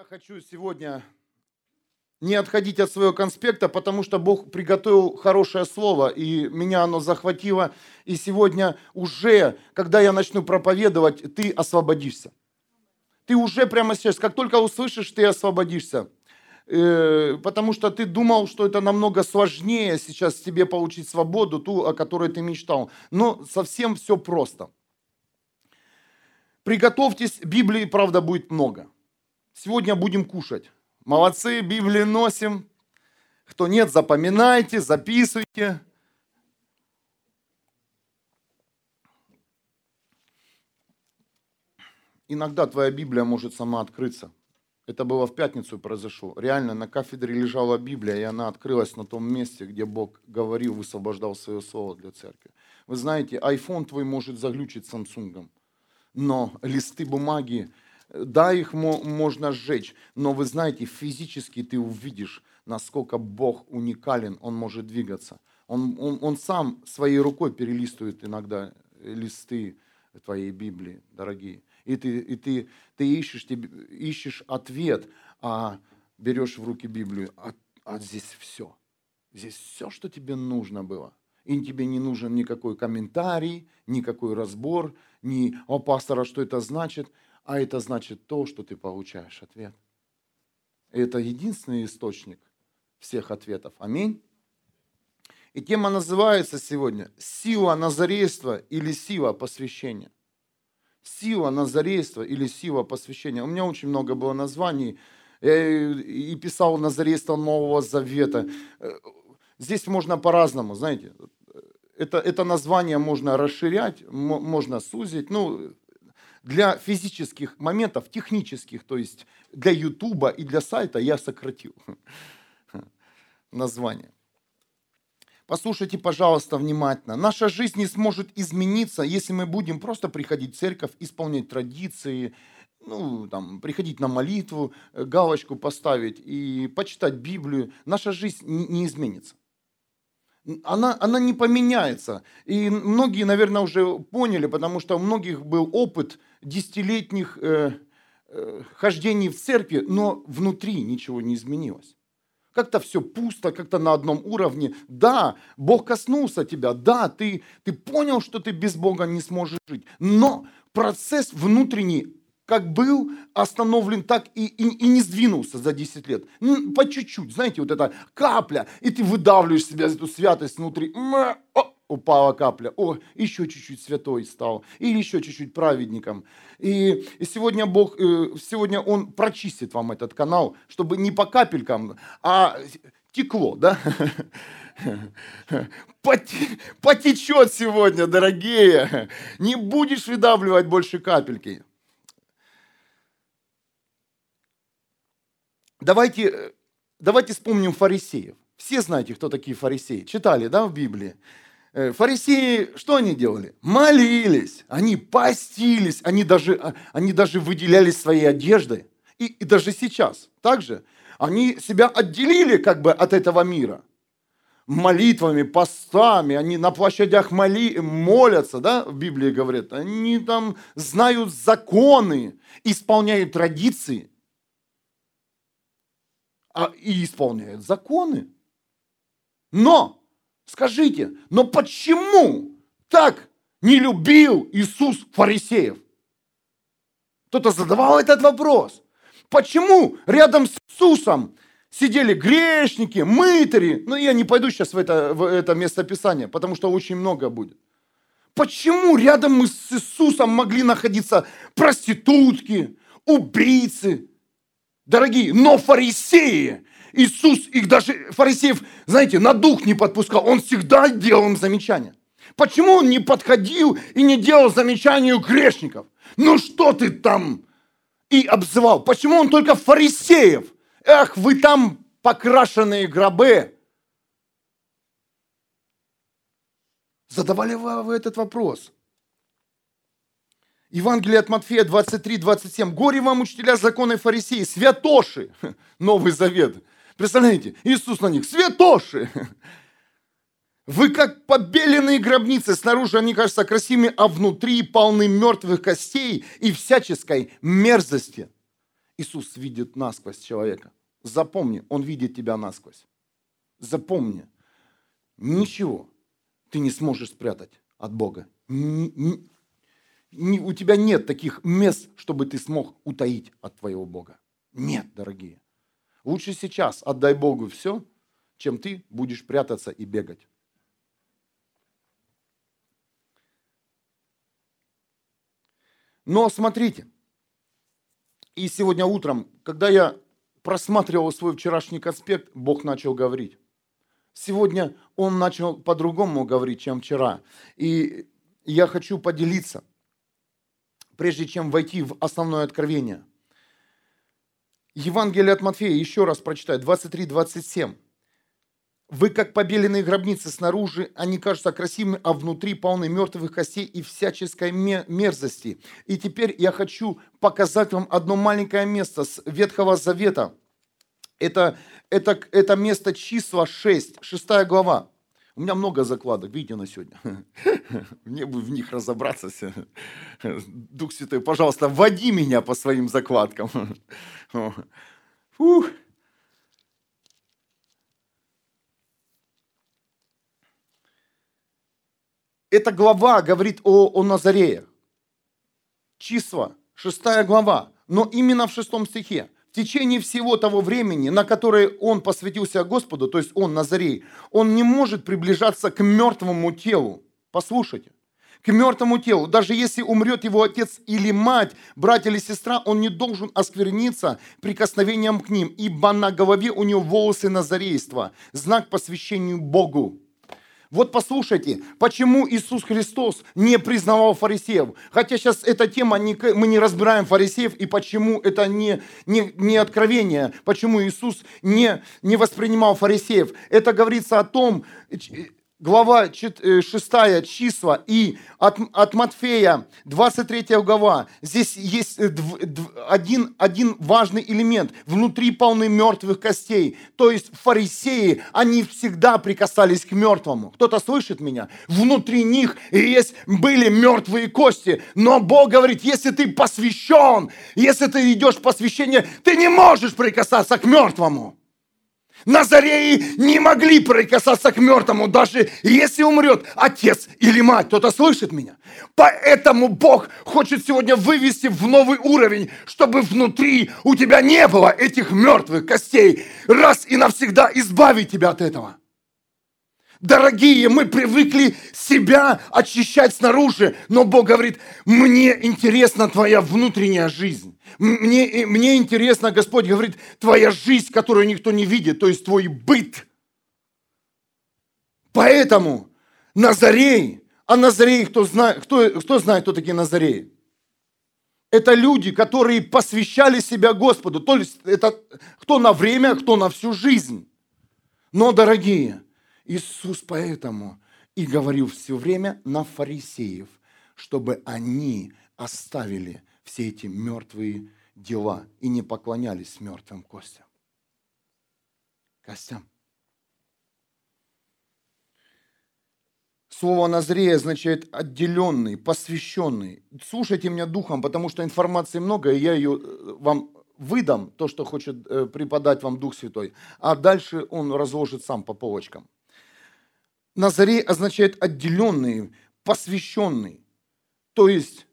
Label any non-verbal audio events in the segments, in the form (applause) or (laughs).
Я хочу сегодня не отходить от своего конспекта, потому что Бог приготовил хорошее слово, и меня оно захватило. И сегодня уже, когда я начну проповедовать, ты освободишься. Ты уже прямо сейчас, как только услышишь, ты освободишься. Э, потому что ты думал, что это намного сложнее сейчас тебе получить свободу, ту, о которой ты мечтал. Но совсем все просто. Приготовьтесь, Библии, правда, будет много. Сегодня будем кушать. Молодцы, Библии носим. Кто нет, запоминайте, записывайте. Иногда твоя Библия может сама открыться. Это было в пятницу произошло. Реально на кафедре лежала Библия, и она открылась на том месте, где Бог говорил, высвобождал свое слово для церкви. Вы знаете, iPhone твой может заглючить Samsung, но листы бумаги да, их можно сжечь, но вы знаете, физически ты увидишь, насколько Бог уникален, Он может двигаться. Он, он, он сам своей рукой перелистывает иногда листы твоей Библии, дорогие. И ты, и ты, ты ищешь, ты ищешь ответ, а берешь в руки Библию, а, а здесь все. Здесь все, что тебе нужно было. И тебе не нужен никакой комментарий, никакой разбор, ни «О, пастора, что это значит?» А это значит то, что ты получаешь ответ. это единственный источник всех ответов. Аминь. И тема называется сегодня «Сила назарейства или сила посвящения». Сила назарейства или сила посвящения. У меня очень много было названий. Я и писал назарейство Нового Завета. Здесь можно по-разному, знаете. Это, это название можно расширять, можно сузить. Ну, для физических моментов, технических, то есть для Ютуба и для сайта я сократил (laughs) название. Послушайте, пожалуйста, внимательно. Наша жизнь не сможет измениться, если мы будем просто приходить в церковь, исполнять традиции, ну, там, приходить на молитву, э, галочку поставить и почитать Библию. Наша жизнь не изменится она, она не поменяется. И многие, наверное, уже поняли, потому что у многих был опыт десятилетних э, э, хождений в церкви, но внутри ничего не изменилось. Как-то все пусто, как-то на одном уровне. Да, Бог коснулся тебя, да, ты, ты понял, что ты без Бога не сможешь жить, но процесс внутренний как был остановлен, так и, и, и не сдвинулся за 10 лет. Ну, по чуть-чуть, знаете, вот эта капля, и ты выдавливаешь себя эту святость внутри. О, упала капля. О, еще чуть-чуть святой стал. Или еще чуть-чуть праведником. И, и сегодня Бог, э, сегодня Он прочистит вам этот канал, чтобы не по капелькам, а текло, да? (laughs) Потечет сегодня, дорогие. Не будешь выдавливать больше капельки. Давайте, э, давайте вспомним фарисеев. Все знаете, кто такие фарисеи. Читали, да, в Библии? Э, фарисеи, что они делали? Молились, они постились, они даже, а, они даже выделялись своей одеждой. И, и даже сейчас также они себя отделили как бы от этого мира. Молитвами, постами, они на площадях моли, молятся, да, в Библии говорят, они там знают законы, исполняют традиции и исполняет законы. Но, скажите, но почему так не любил Иисус фарисеев? Кто-то задавал этот вопрос. Почему рядом с Иисусом сидели грешники, мытари? Ну, я не пойду сейчас в это, в это местописание, потому что очень много будет. Почему рядом с Иисусом могли находиться проститутки, убийцы, Дорогие, но фарисеи, Иисус их даже, фарисеев, знаете, на дух не подпускал. Он всегда делал им замечания. Почему он не подходил и не делал замечания у грешников? Ну что ты там? И обзывал. Почему он только фарисеев? Эх, вы там покрашенные гробы. Задавали вы этот вопрос. Евангелие от Матфея 23, 27. Горе вам, учителя закона и фарисеи, святоши. (laughs) Новый Завет. Представляете, Иисус на них, святоши. (laughs) Вы как побеленные гробницы, снаружи они кажутся красивыми, а внутри полны мертвых костей и всяческой мерзости. Иисус видит насквозь человека. Запомни, Он видит тебя насквозь. Запомни, ничего ты не сможешь спрятать от Бога. У тебя нет таких мест, чтобы ты смог утаить от твоего Бога. Нет, дорогие. Лучше сейчас отдай Богу все, чем ты будешь прятаться и бегать. Но смотрите, и сегодня утром, когда я просматривал свой вчерашний конспект, Бог начал говорить. Сегодня Он начал по-другому говорить, чем вчера. И я хочу поделиться, прежде чем войти в основное откровение. Евангелие от Матфея, еще раз прочитаю, 23-27. Вы как побеленные гробницы снаружи, они кажутся красивыми, а внутри полны мертвых костей и всяческой мерзости. И теперь я хочу показать вам одно маленькое место с Ветхого Завета. Это, это, это место числа 6, 6 глава. У меня много закладок, видите, на сегодня. (laughs) Мне бы в них разобраться. Дух Святой, пожалуйста, вводи меня по своим закладкам. (laughs) Фух. Эта глава говорит о, о Назарее. Числа, шестая глава. Но именно в шестом стихе. В течение всего того времени, на которое он посвятился Господу, то есть он, Назарей, он не может приближаться к мертвому телу. Послушайте к мертвому телу. Даже если умрет его отец или мать, брат или сестра, он не должен оскверниться прикосновением к ним, ибо на голове у него волосы назарейства, знак посвящению Богу. Вот послушайте, почему Иисус Христос не признавал фарисеев. Хотя сейчас эта тема, мы не разбираем фарисеев, и почему это не, не, не откровение, почему Иисус не, не воспринимал фарисеев. Это говорится о том, глава 6 э, числа и от, от Матфея 23 глава. Здесь есть э, один, один важный элемент. Внутри полны мертвых костей. То есть фарисеи, они всегда прикасались к мертвому. Кто-то слышит меня? Внутри них есть, были мертвые кости. Но Бог говорит, если ты посвящен, если ты идешь посвящение, ты не можешь прикасаться к мертвому. Назареи не могли прикасаться к мертвому, даже если умрет отец или мать. Кто-то слышит меня? Поэтому Бог хочет сегодня вывести в новый уровень, чтобы внутри у тебя не было этих мертвых костей. Раз и навсегда избавить тебя от этого. Дорогие, мы привыкли себя очищать снаружи, но Бог говорит, мне интересна твоя внутренняя жизнь. Мне, мне интересно, Господь говорит, твоя жизнь, которую никто не видит, то есть твой быт. Поэтому Назарей, а Назарей, кто знает, кто, кто знает, кто такие Назареи? Это люди, которые посвящали себя Господу. То есть это кто на время, кто на всю жизнь. Но, дорогие, Иисус поэтому и говорил все время на фарисеев, чтобы они оставили все эти мертвые дела и не поклонялись мертвым костям. Костям. Слово «назрея» означает отделенный, посвященный. Слушайте меня духом, потому что информации много, и я ее э, вам выдам, то, что хочет э, преподать вам Дух Святой. А дальше он разложит сам по полочкам. Назарей означает отделенный, посвященный. То есть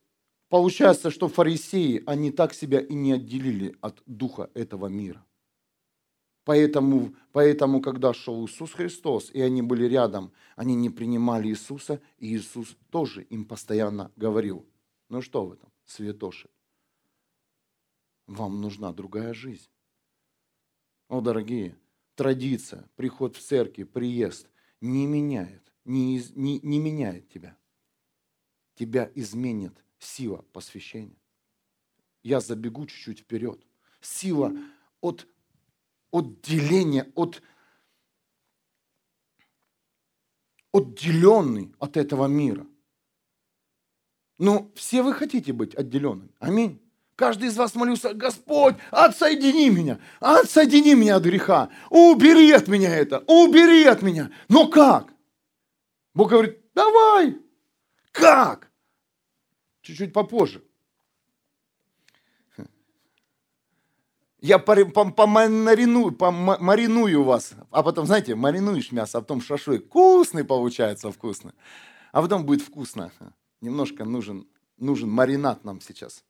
получается, что фарисеи, они так себя и не отделили от духа этого мира. Поэтому, поэтому, когда шел Иисус Христос, и они были рядом, они не принимали Иисуса, и Иисус тоже им постоянно говорил, ну что в этом, святоши, вам нужна другая жизнь. О, дорогие, традиция, приход в церковь, приезд, не меняет, не, из, не, не меняет тебя. Тебя изменит сила посвящения. Я забегу чуть-чуть вперед. Сила от отделения, от отделенный от этого мира. Но все вы хотите быть отделенными. Аминь. Каждый из вас молился, Господь, отсоедини меня, отсоедини меня от греха, убери от меня это, убери от меня. Но как? Бог говорит, давай. Как? Чуть-чуть попозже. Я помариную, помариную вас. А потом, знаете, маринуешь мясо, а потом шашлык. Вкусный получается, вкусно. А потом будет вкусно. Немножко нужен, нужен маринад нам сейчас.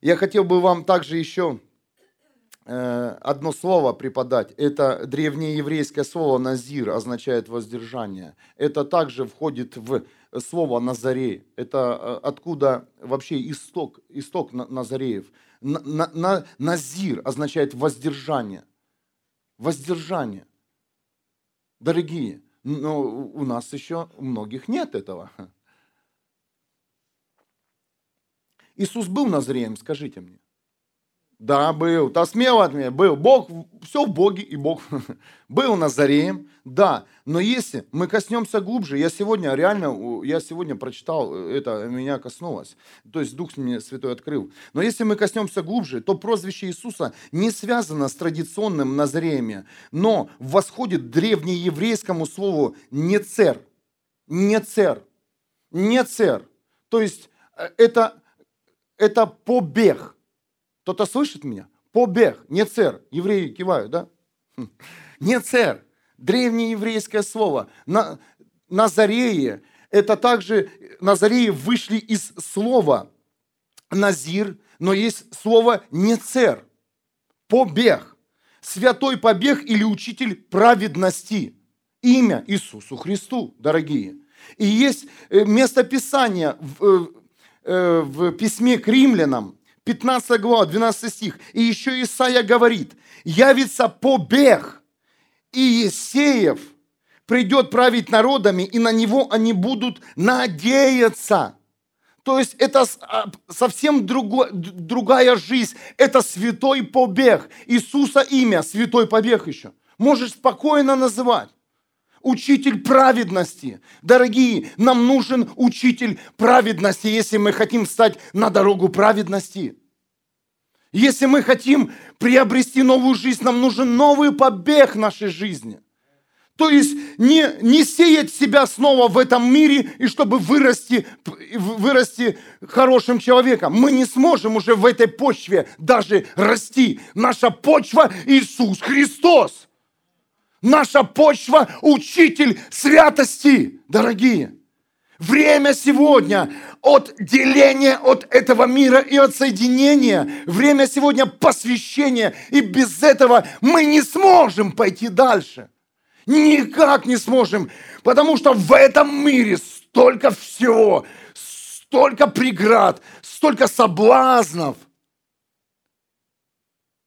Я хотел бы вам также еще э, одно слово преподать. Это древнееврейское слово «назир» означает «воздержание». Это также входит в слово «назарей». Это э, откуда вообще исток, исток Назареев. На, на, назир означает «воздержание». Воздержание. Дорогие, но у нас еще у многих нет этого. Иисус был Назреем, скажите мне. Да, был. Да смело от меня. Был. Бог, все в Боге и Бог. (laughs) Был Назареем, да. Но если мы коснемся глубже, я сегодня реально, я сегодня прочитал, это меня коснулось. То есть Дух мне Святой открыл. Но если мы коснемся глубже, то прозвище Иисуса не связано с традиционным Назареями, но восходит древнееврейскому слову «нецер». «Нецер». «Нецер». То есть э, это, это побег кто-то слышит меня? Побег, не цер. Евреи кивают, да? Хм. Не цер. Древнее еврейское слово. На, Назареи. Это также, Назареи вышли из слова Назир, но есть слово Нецер. Побег. Святой побег или учитель праведности. Имя Иисусу Христу, дорогие. И есть э, местописание э, в письме к римлянам, 15 глава, 12 стих. И еще Исаия говорит, явится побег, и Есеев придет править народами, и на него они будут надеяться. То есть это а, совсем другой, другая жизнь. Это святой побег. Иисуса имя, святой побег еще. Можешь спокойно называть. Учитель праведности. Дорогие, нам нужен учитель праведности, если мы хотим стать на дорогу праведности. Если мы хотим приобрести новую жизнь, нам нужен новый побег нашей жизни. То есть не, не сеять себя снова в этом мире, и чтобы вырасти, вырасти хорошим человеком. Мы не сможем уже в этой почве даже расти. Наша почва Иисус Христос. Наша почва – учитель святости, дорогие. Время сегодня от деления от этого мира и от соединения. Время сегодня посвящения. И без этого мы не сможем пойти дальше. Никак не сможем. Потому что в этом мире столько всего, столько преград, столько соблазнов,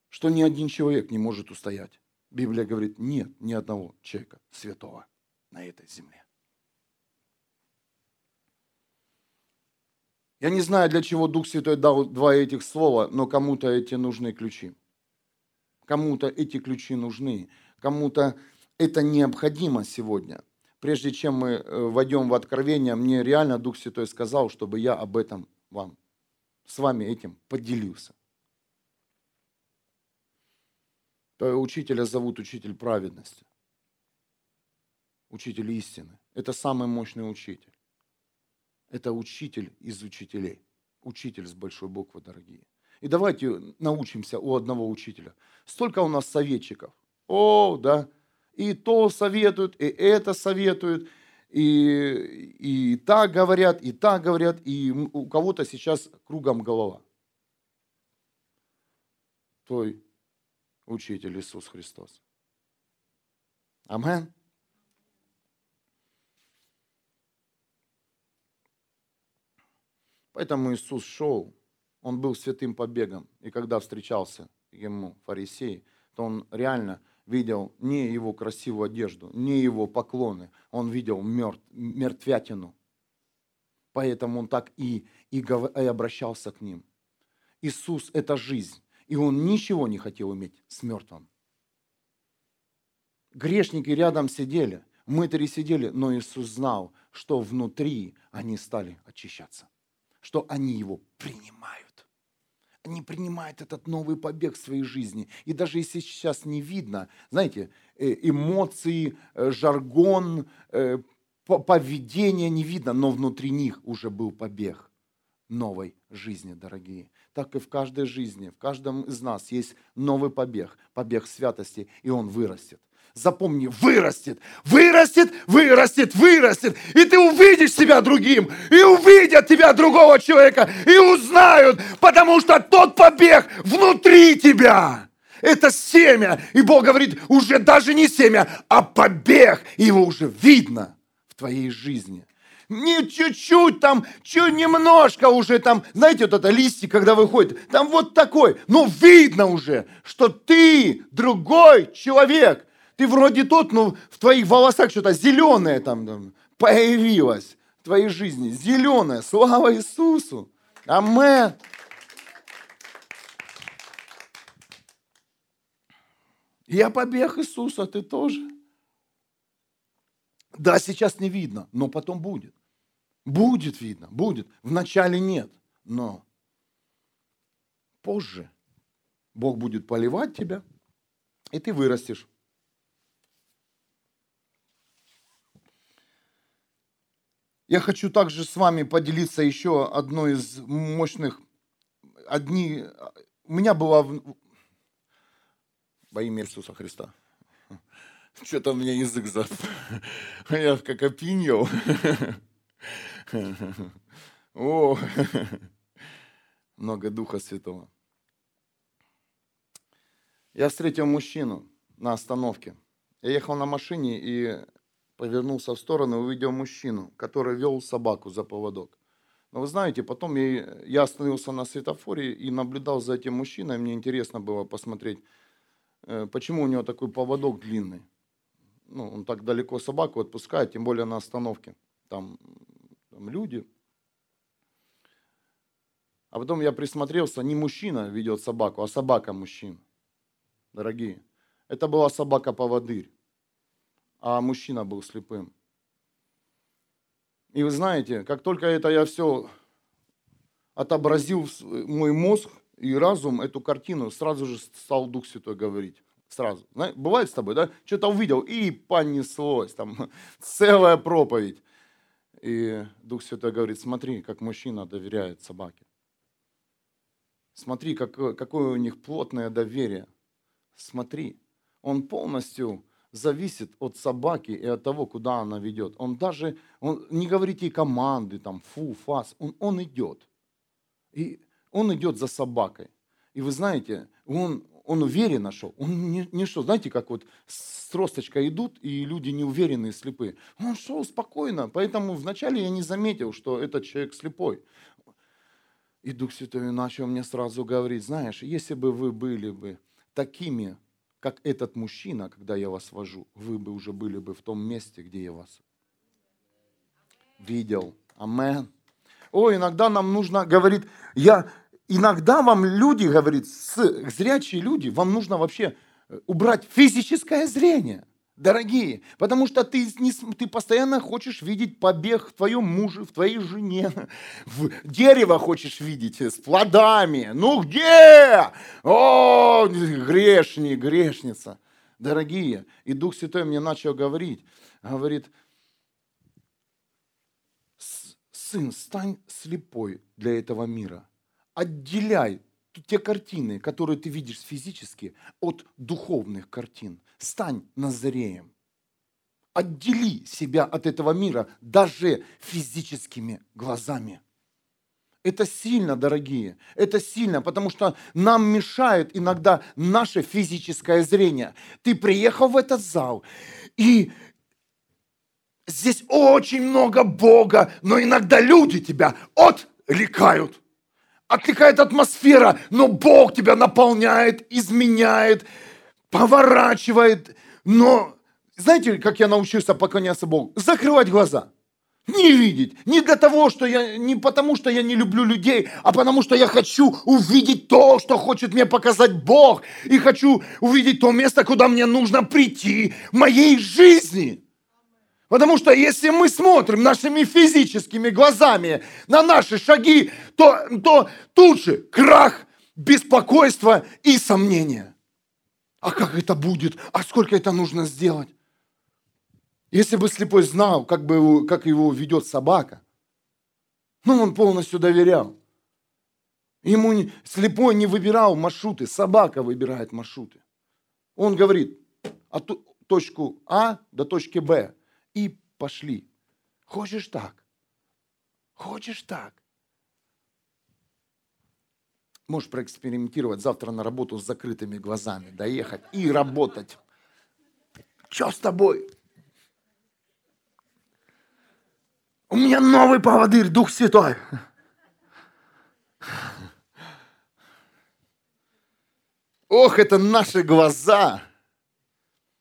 что ни один человек не может устоять. Библия говорит, нет ни одного человека святого на этой земле. Я не знаю, для чего Дух Святой дал два этих слова, но кому-то эти нужны ключи. Кому-то эти ключи нужны, кому-то это необходимо сегодня. Прежде чем мы э, войдем в откровение, мне реально Дух Святой сказал, чтобы я об этом вам, с вами этим поделился. Учителя зовут учитель праведности, учитель истины. Это самый мощный учитель. Это учитель из учителей. Учитель с большой буквы, дорогие. И давайте научимся у одного учителя. Столько у нас советчиков. О, да. И то советуют, и это советуют, и, и так говорят, и так говорят, и у кого-то сейчас кругом голова. Твой учитель Иисус Христос. Аминь. Поэтому Иисус шел, он был святым побегом. И когда встречался ему фарисей, то он реально видел не его красивую одежду, не его поклоны, он видел мертв, мертвятину. Поэтому он так и, и, и обращался к ним. Иисус – это жизнь, и он ничего не хотел иметь с мертвым. Грешники рядом сидели, мытари сидели, но Иисус знал, что внутри они стали очищаться что они его принимают. Они принимают этот новый побег своей жизни. И даже если сейчас не видно, знаете, э, эмоции, э, жаргон, э, поведение не видно, но внутри них уже был побег новой жизни, дорогие. Так и в каждой жизни, в каждом из нас есть новый побег, побег святости, и он вырастет. Запомни, вырастет, вырастет, вырастет, вырастет. И ты увидишь себя другим, и увидят тебя другого человека, и узнают, потому что тот побег внутри тебя. Это семя. И Бог говорит, уже даже не семя, а побег. Его уже видно в твоей жизни не чуть-чуть там, чуть немножко уже там, знаете, вот это листик, когда выходит, там вот такой, но видно уже, что ты другой человек. Ты вроде тот, но в твоих волосах что-то зеленое там, там появилось в твоей жизни, зеленое. Слава Иисусу! Амен! Я побег Иисуса, ты тоже. Да, сейчас не видно, но потом будет. Будет видно, будет. Вначале нет, но позже Бог будет поливать тебя, и ты вырастешь. Я хочу также с вами поделиться еще одной из мощных, одни, у меня была во имя Иисуса Христа. Что-то у меня язык за... (laughs) Я как опиньел. (laughs) О, (laughs) много Духа Святого. Я встретил мужчину на остановке. Я ехал на машине и повернулся в сторону и увидел мужчину, который вел собаку за поводок. Но вы знаете, потом я, я остановился на светофоре и наблюдал за этим мужчиной. Мне интересно было посмотреть, э, почему у него такой поводок длинный. Ну, он так далеко собаку отпускает, тем более на остановке. Там там люди. А потом я присмотрелся, не мужчина ведет собаку, а собака мужчин. Дорогие, это была собака-поводырь, а мужчина был слепым. И вы знаете, как только это я все отобразил в мой мозг и разум, эту картину, сразу же стал Дух Святой говорить. Сразу. Бывает с тобой, да? Что-то увидел и понеслось. Там (laughs) целая проповедь. И Дух Святой говорит, смотри, как мужчина доверяет собаке. Смотри, как, какое у них плотное доверие. Смотри, он полностью зависит от собаки и от того, куда она ведет. Он даже, он, не говорит ей команды, там, фу, фас, он, он идет. И он идет за собакой. И вы знаете, он, он уверенно шел. Он не, не шел, знаете, как вот с тросточкой идут, и люди неуверенные, слепые. Он шел спокойно, поэтому вначале я не заметил, что этот человек слепой. И Дух Святой начал мне сразу говорить, знаешь, если бы вы были бы такими, как этот мужчина, когда я вас вожу, вы бы уже были бы в том месте, где я вас видел. Амен. О, иногда нам нужно, говорит, я, иногда вам люди, говорит, зрячие люди, вам нужно вообще э, убрать физическое зрение, дорогие, потому что ты, не, ты постоянно хочешь видеть побег в твоем муже, в твоей жене, (laughs) в дерево хочешь видеть с плодами. Ну где? О, грешник, грешница. Дорогие, и Дух Святой мне начал говорить, говорит, сын, стань слепой для этого мира – отделяй те картины, которые ты видишь физически, от духовных картин. Стань Назареем. Отдели себя от этого мира даже физическими глазами. Это сильно, дорогие, это сильно, потому что нам мешает иногда наше физическое зрение. Ты приехал в этот зал, и здесь очень много Бога, но иногда люди тебя отвлекают отвлекает атмосфера, но Бог тебя наполняет, изменяет, поворачивает. Но знаете, как я научился поклоняться Богу? Закрывать глаза. Не видеть. Не для того, что я, не потому, что я не люблю людей, а потому, что я хочу увидеть то, что хочет мне показать Бог. И хочу увидеть то место, куда мне нужно прийти в моей жизни. Потому что если мы смотрим нашими физическими глазами на наши шаги, то, то тут же крах, беспокойство и сомнения. А как это будет? А сколько это нужно сделать? Если бы слепой знал, как, бы его, как его ведет собака, ну, он полностью доверял. Ему не, слепой не выбирал маршруты, собака выбирает маршруты. Он говорит от точку А до точки Б и пошли. Хочешь так? Хочешь так? Можешь проэкспериментировать завтра на работу с закрытыми глазами, доехать и работать. Что с тобой? У меня новый поводырь, Дух Святой. Ох, это наши глаза.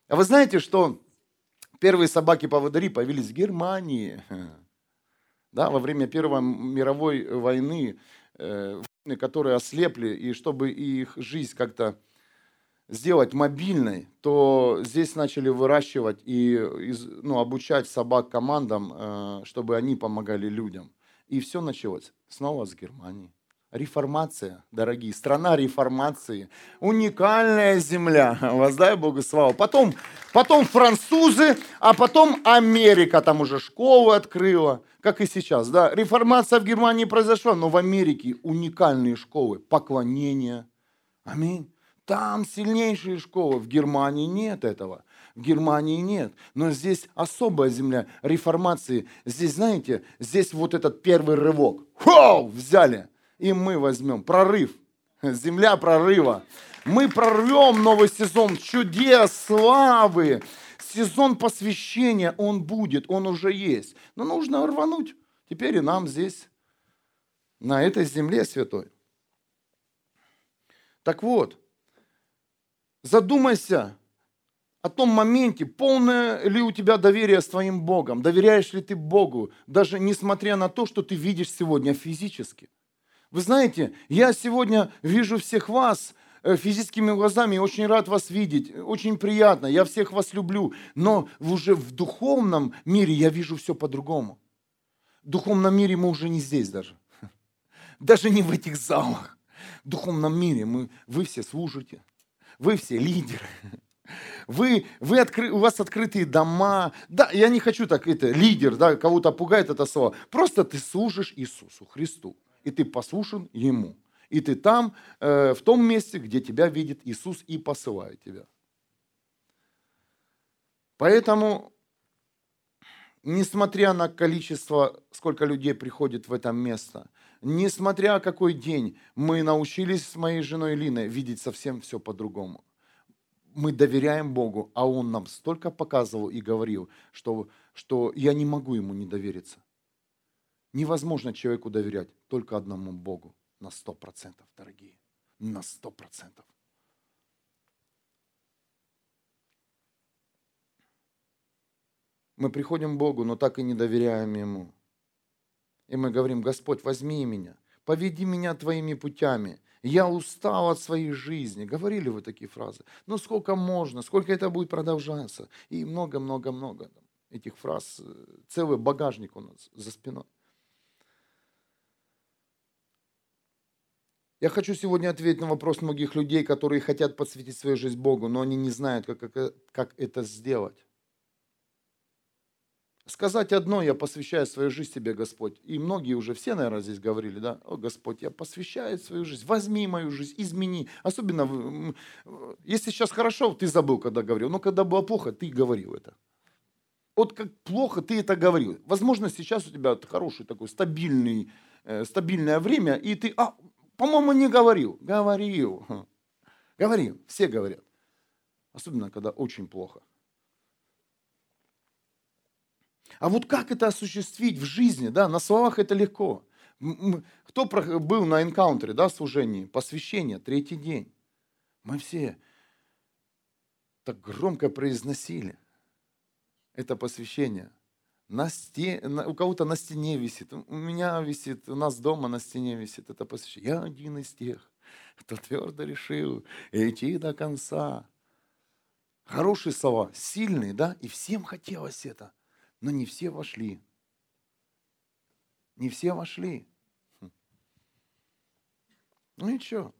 А вы знаете, что первые собаки-поводыри появились в Германии? (laughs) Да, во время Первой мировой войны, э, которые ослепли, и чтобы их жизнь как-то сделать мобильной, то здесь начали выращивать и ну, обучать собак командам, э, чтобы они помогали людям. И все началось снова с Германии. Реформация, дорогие, страна реформации, уникальная земля, (laughs) воздай Богу славу. Потом, потом французы, а потом Америка там уже школы открыла, как и сейчас. Да? Реформация в Германии произошла, но в Америке уникальные школы, поклонения. Аминь. Там сильнейшие школы, в Германии нет этого. В Германии нет. Но здесь особая земля реформации. Здесь, знаете, здесь вот этот первый рывок. Хоу, взяли и мы возьмем. Прорыв. Земля прорыва. Мы прорвем новый сезон чудес, славы. Сезон посвящения, он будет, он уже есть. Но нужно рвануть. Теперь и нам здесь, на этой земле святой. Так вот, задумайся о том моменте, полное ли у тебя доверие с твоим Богом, доверяешь ли ты Богу, даже несмотря на то, что ты видишь сегодня физически – вы знаете, я сегодня вижу всех вас э, физическими глазами, очень рад вас видеть, очень приятно, я всех вас люблю, но уже в духовном мире я вижу все по-другому. В духовном мире мы уже не здесь даже, (laughs) даже не в этих залах. В духовном мире мы, вы все служите, вы все лидеры, (laughs) вы, вы откры, у вас открытые дома. Да, я не хочу так, это лидер, да, кого-то пугает это слово. Просто ты служишь Иисусу Христу и ты послушен Ему. И ты там, э, в том месте, где тебя видит Иисус и посылает тебя. Поэтому, несмотря на количество, сколько людей приходит в это место, несмотря какой день, мы научились с моей женой Линой видеть совсем все по-другому. Мы доверяем Богу, а Он нам столько показывал и говорил, что, что я не могу Ему не довериться. Невозможно человеку доверять только одному Богу на сто процентов, дорогие. На сто процентов. Мы приходим к Богу, но так и не доверяем Ему. И мы говорим, Господь, возьми меня, поведи меня твоими путями. Я устал от своей жизни. Говорили вы такие фразы. Ну сколько можно, сколько это будет продолжаться? И много-много-много этих фраз. Целый багажник у нас за спиной. Я хочу сегодня ответить на вопрос многих людей, которые хотят подсветить свою жизнь Богу, но они не знают, как, как, как это сделать. Сказать одно, я посвящаю свою жизнь тебе, Господь. И многие уже, все, наверное, здесь говорили, да, о, Господь, я посвящаю свою жизнь, возьми мою жизнь, измени. Особенно, если сейчас хорошо, ты забыл, когда говорил, но когда было плохо, ты говорил это. Вот как плохо ты это говорил. Возможно, сейчас у тебя хороший такой стабильный, э, стабильное время, и ты, а, по-моему, не говорил. Говорил. Говорил. Все говорят. Особенно, когда очень плохо. А вот как это осуществить в жизни? Да, на словах это легко. Кто был на энкаунтере, да, служении, посвящение, третий день? Мы все так громко произносили это посвящение на стене, у кого-то на стене висит, у меня висит, у нас дома на стене висит это посвящение. Я один из тех, кто твердо решил идти до конца. Хорошие слова, сильные, да, и всем хотелось это, но не все вошли. Не все вошли. Хм. Ну и что?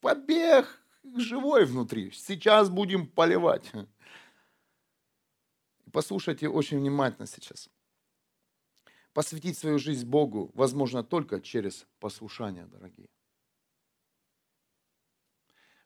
Побег живой внутри. Сейчас будем поливать. Послушайте очень внимательно сейчас. Посвятить свою жизнь Богу возможно только через послушание, дорогие.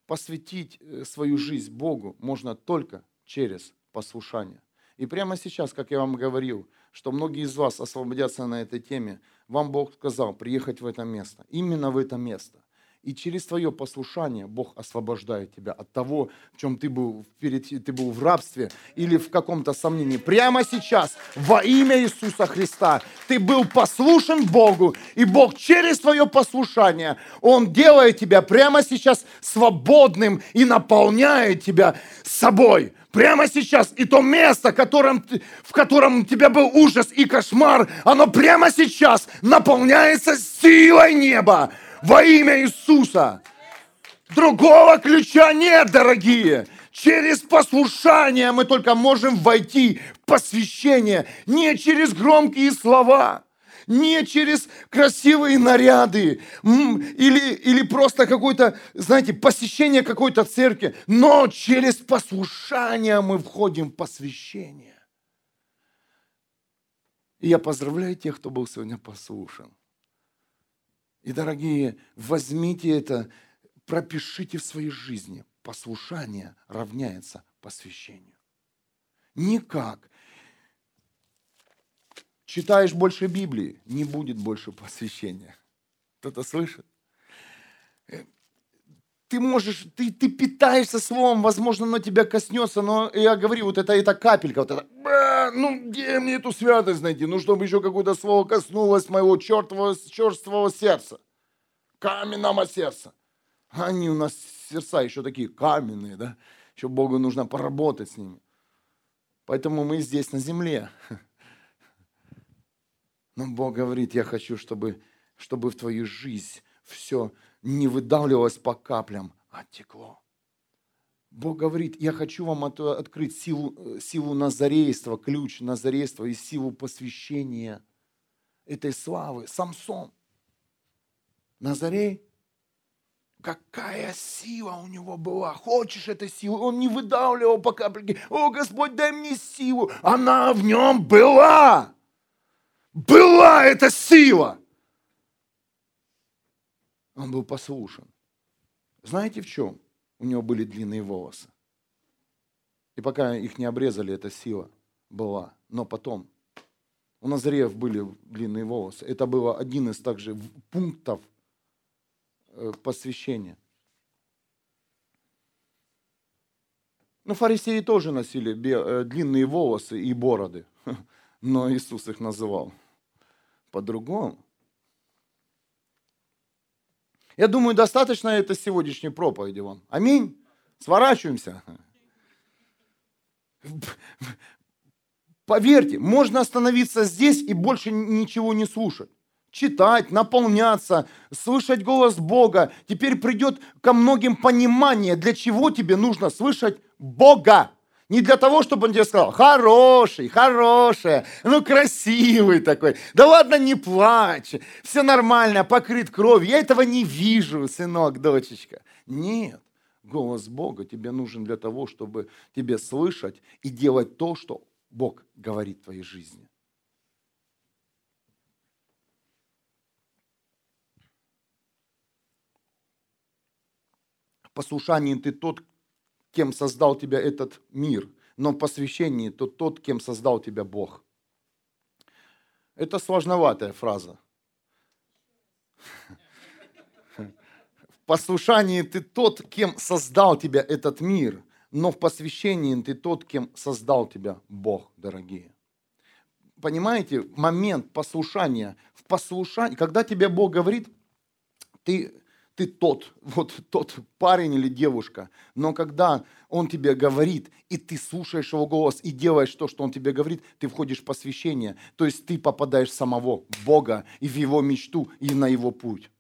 Посвятить э, свою жизнь Богу можно только через послушание. И прямо сейчас, как я вам говорил, что многие из вас освободятся на этой теме, вам Бог сказал приехать в это место, именно в это место. И через твое послушание Бог освобождает тебя от того, в чем ты был, перед, ты был в рабстве или в каком-то сомнении. Прямо сейчас, во имя Иисуса Христа, ты был послушен Богу, и Бог через твое послушание, Он делает тебя прямо сейчас свободным и наполняет тебя собой. Прямо сейчас. И то место, которым, в котором у тебя был ужас и кошмар, оно прямо сейчас наполняется силой неба во имя Иисуса. Другого ключа нет, дорогие. Через послушание мы только можем войти в посвящение, не через громкие слова, не через красивые наряды или, или просто какое-то, знаете, посещение какой-то церкви, но через послушание мы входим в посвящение. И я поздравляю тех, кто был сегодня послушан. И, дорогие, возьмите это, пропишите в своей жизни. Послушание равняется посвящению. Никак. Читаешь больше Библии, не будет больше посвящения. Кто-то слышит? Ты можешь, ты, ты питаешься словом, возможно, оно тебя коснется, но я говорю, вот это, это капелька, вот это, ну где мне эту святость найти? Ну, чтобы еще какое-то слово коснулось моего чертового, черствого сердца. Каменного сердца. Они у нас сердца еще такие каменные, да? Еще Богу нужно поработать с ними. Поэтому мы здесь на земле. Но Бог говорит, я хочу, чтобы, чтобы в твою жизнь все не выдавливалось по каплям, а текло. Бог говорит, я хочу вам открыть силу, силу назарейства, ключ назарейства и силу посвящения этой славы. Самсон. Назарей. Какая сила у него была. Хочешь этой силы? Он не выдавливал по капле. О, Господь, дай мне силу. Она в нем была. Была эта сила. Он был послушен. Знаете в чем? У него были длинные волосы. И пока их не обрезали, эта сила была. Но потом у Назареев были длинные волосы. Это было один из также пунктов э, посвящения. Ну, фарисеи тоже носили э, длинные волосы и бороды, (laughs) но Иисус их называл по-другому. Я думаю, достаточно это сегодняшней проповеди вам. Аминь. Сворачиваемся. Поверьте, можно остановиться здесь и больше ничего не слушать. Читать, наполняться, слышать голос Бога. Теперь придет ко многим понимание, для чего тебе нужно слышать Бога. Не для того, чтобы он тебе сказал, хороший, хорошая, ну красивый такой. Да ладно, не плачь, все нормально, покрыт кровью. Я этого не вижу, сынок, дочечка. Нет, голос Бога тебе нужен для того, чтобы тебе слышать и делать то, что Бог говорит в твоей жизни. Послушание ты тот, кем создал тебя этот мир, но в посвящении то тот, кем создал тебя Бог. Это сложноватая фраза. В послушании ты тот, кем создал тебя этот мир, но в посвящении ты тот, кем создал тебя Бог, дорогие. Понимаете, момент послушания, в послушании, когда тебе Бог говорит, ты ты тот, (laughs) вот тот парень или девушка. Но когда он тебе говорит, и ты слушаешь его голос, и делаешь то, что он тебе говорит, ты входишь в посвящение. То есть ты попадаешь в самого Бога и в его мечту, и на его путь.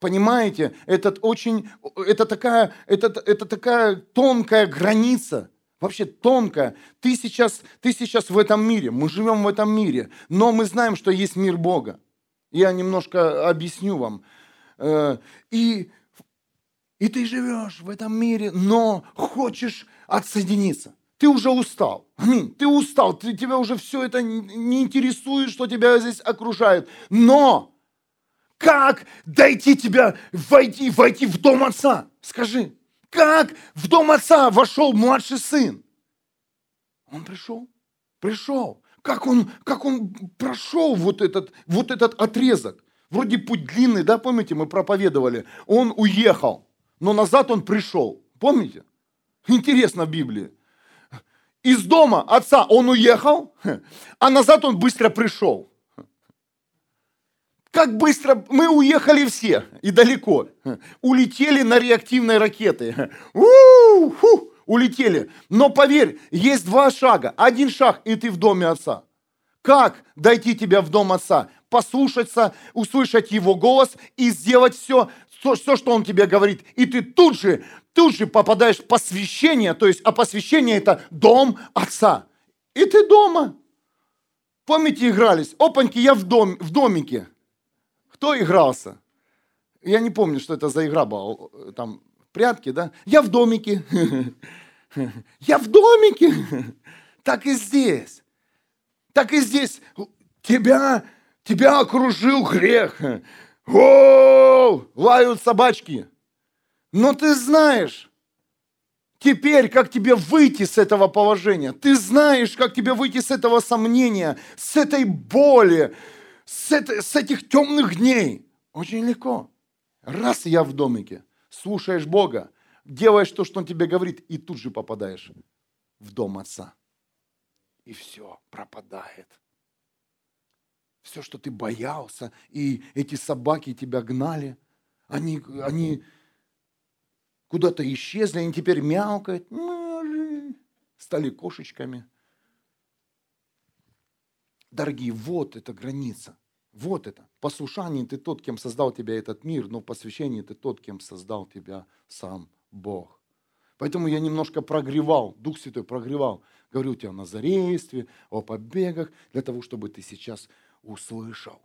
Понимаете, это очень, это такая, это, это такая тонкая граница, вообще тонкая. Ты сейчас, ты сейчас в этом мире, мы живем в этом мире, но мы знаем, что есть мир Бога. Я немножко объясню вам. Э, и, и ты живешь в этом мире, но хочешь отсоединиться. Ты уже устал. Аминь. Ты устал. Ты, тебя уже все это не интересует, что тебя здесь окружает. Но как дойти тебя, войти, войти в дом отца? Скажи, как в дом отца вошел младший сын? Он пришел, пришел. Как он, как он прошел вот этот, вот этот отрезок? Вроде путь длинный, да, помните, мы проповедовали. Он уехал, но назад он пришел. Помните? Интересно в Библии. Из дома отца он уехал, а назад он быстро пришел. Как быстро мы уехали все и далеко. Улетели на реактивной ракеты. У-ху, улетели. Но поверь, есть два шага. Один шаг, и ты в доме отца. Как дойти тебя в дом отца? Послушаться, услышать его голос и сделать все, все, что он тебе говорит. И ты тут же, тут же попадаешь в посвящение, то есть, а посвящение это дом отца. И ты дома. Помните, игрались? Опаньки, я в, дом, в домике. Кто игрался? Я не помню, что это за игра была. Там прятки, да? Я в домике. (laughs) Я в домике. (laughs) Так и здесь. Так и здесь. Тебя, тебя окружил грех. О, лают собачки. Но ты знаешь, теперь, как тебе выйти с этого положения. Ты знаешь, как тебе выйти с этого сомнения, с этой боли, с, это, с этих темных дней. Очень легко. Раз я в домике, слушаешь Бога, делаешь то, что Он тебе говорит, и тут же попадаешь в дом Отца. И все пропадает. Все, что ты боялся, и эти собаки тебя гнали, они, они куда-то исчезли, они теперь мяукают, стали кошечками – Дорогие, вот эта граница. Вот это. В послушании ты тот, кем создал тебя этот мир, но в посвящении ты тот, кем создал тебя сам Бог. Поэтому я немножко прогревал, Дух Святой прогревал. Говорю тебе о назарействе, о побегах, для того, чтобы ты сейчас услышал.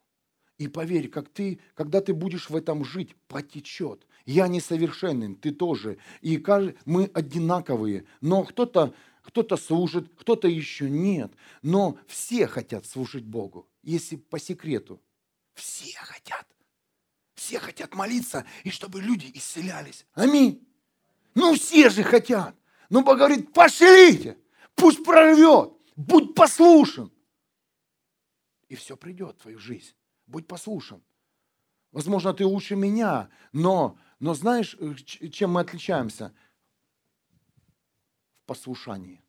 И поверь, как ты, когда ты будешь в этом жить, потечет. Я несовершенный, ты тоже. И мы одинаковые. Но кто-то кто-то служит, кто-то еще нет. Но все хотят служить Богу, если по секрету. Все хотят. Все хотят молиться, и чтобы люди исцелялись. Аминь. Ну, все же хотят. Ну, Бог говорит, пошлите, пусть прорвет, будь послушен. И все придет в твою жизнь. Будь послушен. Возможно, ты лучше меня, но, но знаешь, э, чем мы отличаемся? послушании.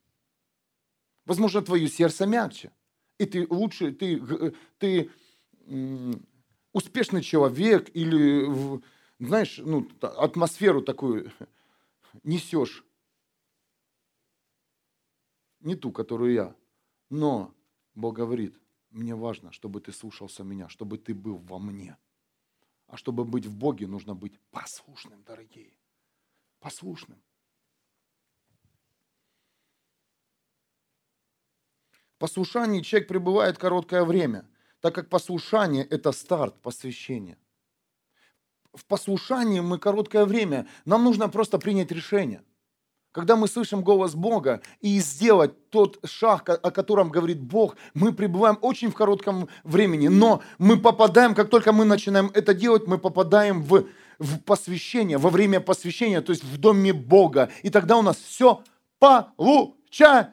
Возможно, твое сердце мягче. И ты лучше, ты, ты успешный человек или, знаешь, ну, атмосферу такую (laughs) несешь. Не ту, которую я. Но Бог говорит, мне важно, чтобы ты слушался меня, чтобы ты был во мне. А чтобы быть в Боге, нужно быть послушным, дорогие. Послушным. послушании человек пребывает короткое время, так как послушание – это старт посвящения. В послушании мы короткое время, нам нужно просто принять решение. Когда мы слышим голос Бога и сделать тот шаг, о котором говорит Бог, мы пребываем очень в коротком времени, но мы попадаем, как только мы начинаем это делать, мы попадаем в, в посвящение, во время посвящения, то есть в доме Бога. И тогда у нас все получается.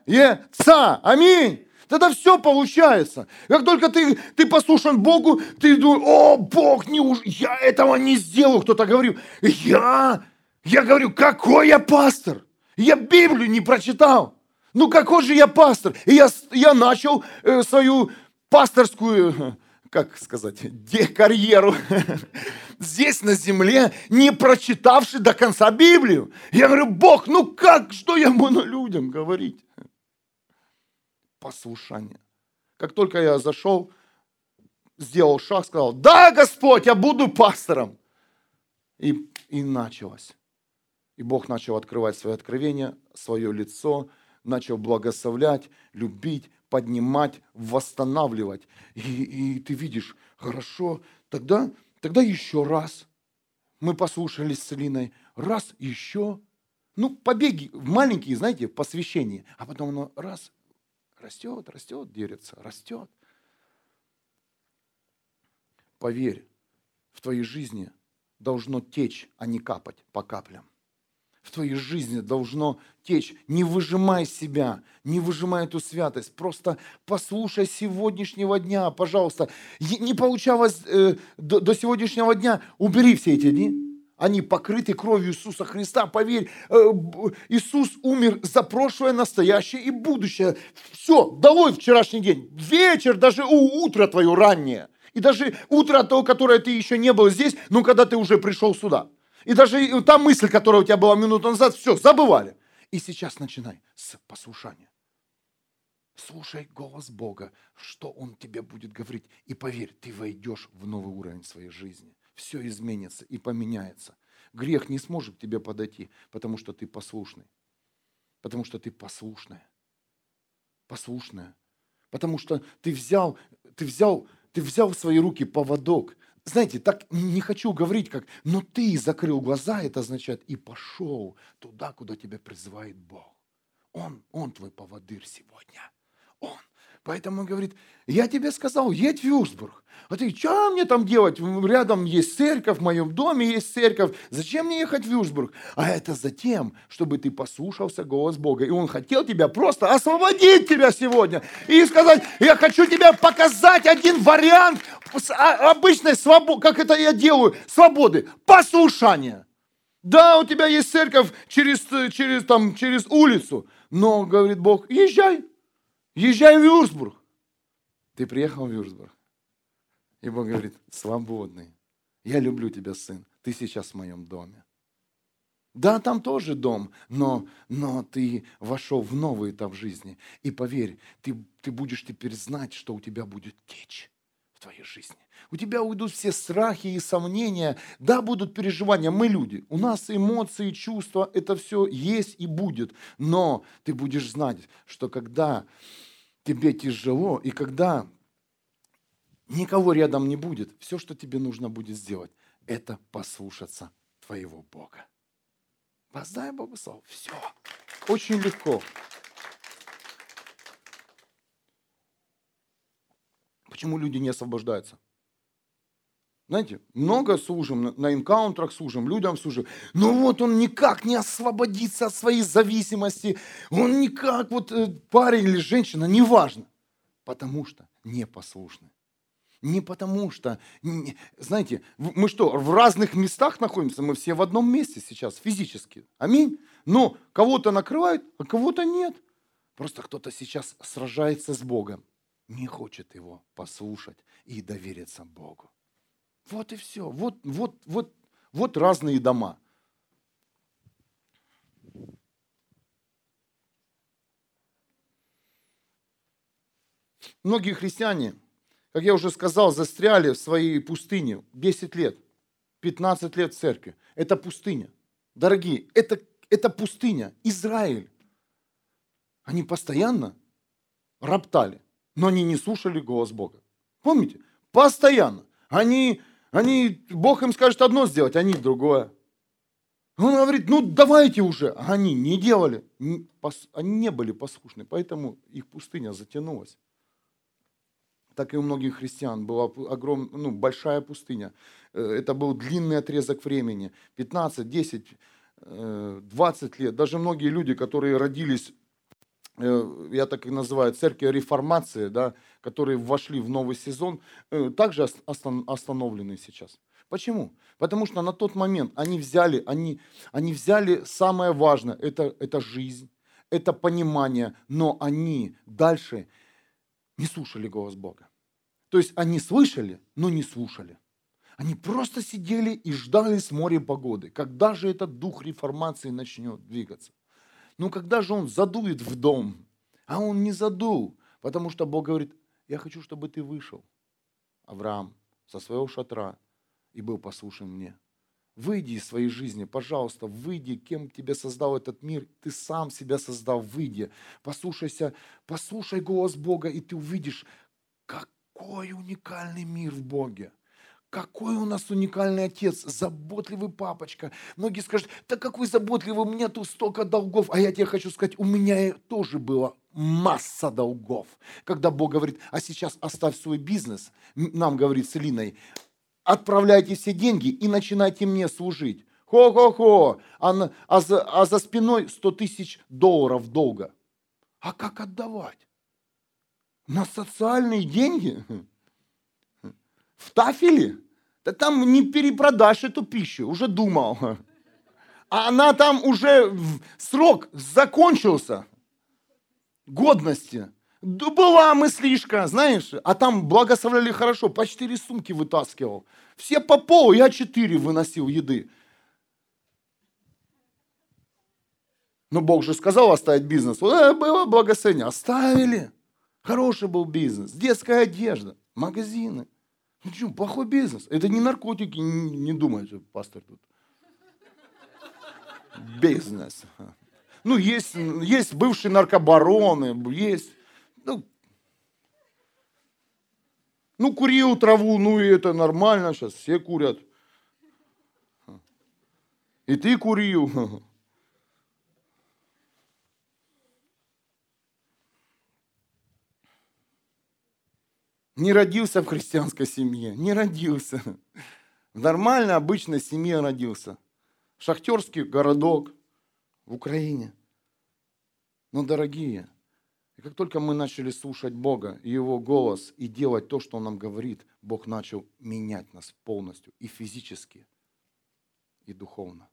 Аминь. Тогда все получается. Как только ты, ты послушан Богу, ты думаешь, о, Бог, не уж, я этого не сделал. Кто-то говорил, я, я говорю, какой я пастор? Я Библию не прочитал. Ну какой же я пастор? И я, я начал э, свою пасторскую, (laughs) как сказать, карьеру (laughs) здесь на земле, не прочитавший до конца Библию. Я говорю, Бог, ну как, что я буду людям говорить? послушание. Как только я зашел, сделал шаг, сказал, да, Господь, я буду пастором. И, и началось. И Бог начал открывать свои откровения, свое лицо, начал благословлять, любить, поднимать, восстанавливать. И, и ты видишь, хорошо, тогда, тогда еще раз. Мы послушались с Линой, раз еще, Ну, побеги маленькие, знаете, посвящение. А потом оно раз, растет, растет, дерется, растет. Поверь, в твоей жизни должно течь, а не капать по каплям в твоей жизни должно течь. Не выжимай себя, не выжимай эту святость. Просто послушай сегодняшнего дня, пожалуйста. Не получалось э, до, до сегодняшнего дня, убери все эти дни. Они покрыты кровью Иисуса Христа. Поверь, э, Иисус умер за прошлое, настоящее и будущее. Все, долой вчерашний день. Вечер, даже у утра твое раннее. И даже утро то, которое ты еще не был здесь, но когда ты уже пришел сюда. И даже та мысль, которая у тебя была минуту назад, все, забывали. И сейчас начинай с послушания. Слушай голос Бога, что Он тебе будет говорить. И поверь, ты войдешь в новый уровень своей жизни. Все изменится и поменяется. Грех не сможет к тебе подойти, потому что ты послушный. Потому что ты послушная. Послушная. Потому что ты взял, ты взял, ты взял в свои руки поводок знаете, так не хочу говорить, как, но ты закрыл глаза, это означает, и пошел туда, куда тебя призывает Бог. Он, он твой поводырь сегодня. Поэтому он говорит, я тебе сказал, едь в Вюрсбург. А ты, что мне там делать? Рядом есть церковь, в моем доме есть церковь. Зачем мне ехать в Вюрсбург? А это за тем, чтобы ты послушался голос Бога. И он хотел тебя просто освободить тебя сегодня. И сказать, я хочу тебе показать один вариант а, обычной свободы, как это я делаю, свободы, послушания. Да, у тебя есть церковь через, через, там, через улицу, но, говорит Бог, езжай, езжай в Вюрсбург. Ты приехал в Вюрсбург. И Бог говорит, свободный. Я люблю тебя, сын. Ты сейчас в моем доме. Да, там тоже дом, но, но ты вошел в новый этап жизни. И поверь, ты, ты будешь теперь знать, что у тебя будет течь твоей жизни. У тебя уйдут все страхи и сомнения. Да, будут переживания. Мы люди. У нас эмоции, чувства, это все есть и будет. Но ты будешь знать, что когда тебе тяжело, и когда никого рядом не будет, все, что тебе нужно будет сделать, это послушаться твоего Бога. Воздай Богу славу. Все. Очень легко. Почему люди не освобождаются? Знаете, много служим, на энкаунтерах служим, людям служим. Но вот он никак не освободится от своей зависимости. Он никак, вот э, парень или женщина, неважно. Потому что непослушны. Не потому что, знаете, мы что, в разных местах находимся, мы все в одном месте сейчас физически. Аминь. Но кого-то накрывают, а кого-то нет. Просто кто-то сейчас сражается с Богом, не хочет его послушать и довериться Богу. Вот и все. Вот, вот, вот, вот разные дома. Многие христиане, как я уже сказал, застряли в своей пустыне 10 лет, 15 лет в церкви. Это пустыня. Дорогие, это, это пустыня. Израиль. Они постоянно роптали, но они не слушали голос Бога. Помните? Постоянно. Они они, Бог им скажет одно сделать, они другое. Он говорит, ну давайте уже. А они не делали, они не были послушны, поэтому их пустыня затянулась. Так и у многих христиан была огром, ну, большая пустыня. Э, это был длинный отрезок времени, 15, 10, 20 лет. Даже многие люди, которые родились я так и называю, церкви реформации, да, которые вошли в новый сезон, э, также остановлены сейчас. Почему? Потому что на тот момент они взяли, они, они взяли самое важное, это, это жизнь, это понимание, но они дальше не слушали голос Бога. То есть они слышали, но не слушали. Они просто сидели и ждали с моря погоды, когда же этот дух реформации начнет двигаться. Ну когда же он задует в дом? А он не задул, потому что Бог говорит, я хочу, чтобы ты вышел, Авраам, со своего шатра и был послушен мне. Выйди из своей жизни, пожалуйста, выйди, кем тебя создал этот мир, ты сам себя создал, выйди, послушайся, послушай голос Бога, и ты увидишь, какой уникальный мир в Боге, Какой у нас уникальный отец, заботливый папочка. Многие скажут, да какой заботливый, у меня тут столько долгов. А я тебе хочу сказать, у меня тоже было масса долгов. Когда Бог говорит, а сейчас оставь свой бизнес, нам говорит с Илиной, отправляйте все деньги и начинайте мне служить. Хо-хо-хо, а, а, за, а за спиной 100 тысяч долларов долга. А как отдавать? На социальные деньги? В тафеле? Да там не перепродашь эту пищу, уже думал. А она там уже, срок закончился, годности. Да была мыслишка, знаешь, а там благословляли хорошо, по четыре сумки вытаскивал. Все по полу, я четыре выносил еды. Но Бог же сказал оставить бизнес. Э, было благословение. Оставили. Хороший был бизнес. Детская одежда. Магазины. Ну что, плохой бизнес. Это не наркотики, не, не думайте, пастор тут. Бизнес. Ну, есть, есть бывшие наркобароны, есть. Ну, ну, курил траву, ну и это нормально, сейчас все курят. И ты курил. Не родился в христианской семье, не родился. В нормальной, обычной семье родился. Шахтерский городок в Украине. Но, дорогие, как только мы начали слушать Бога и Его голос и делать то, что Он нам говорит, Бог начал менять нас полностью и физически, и духовно.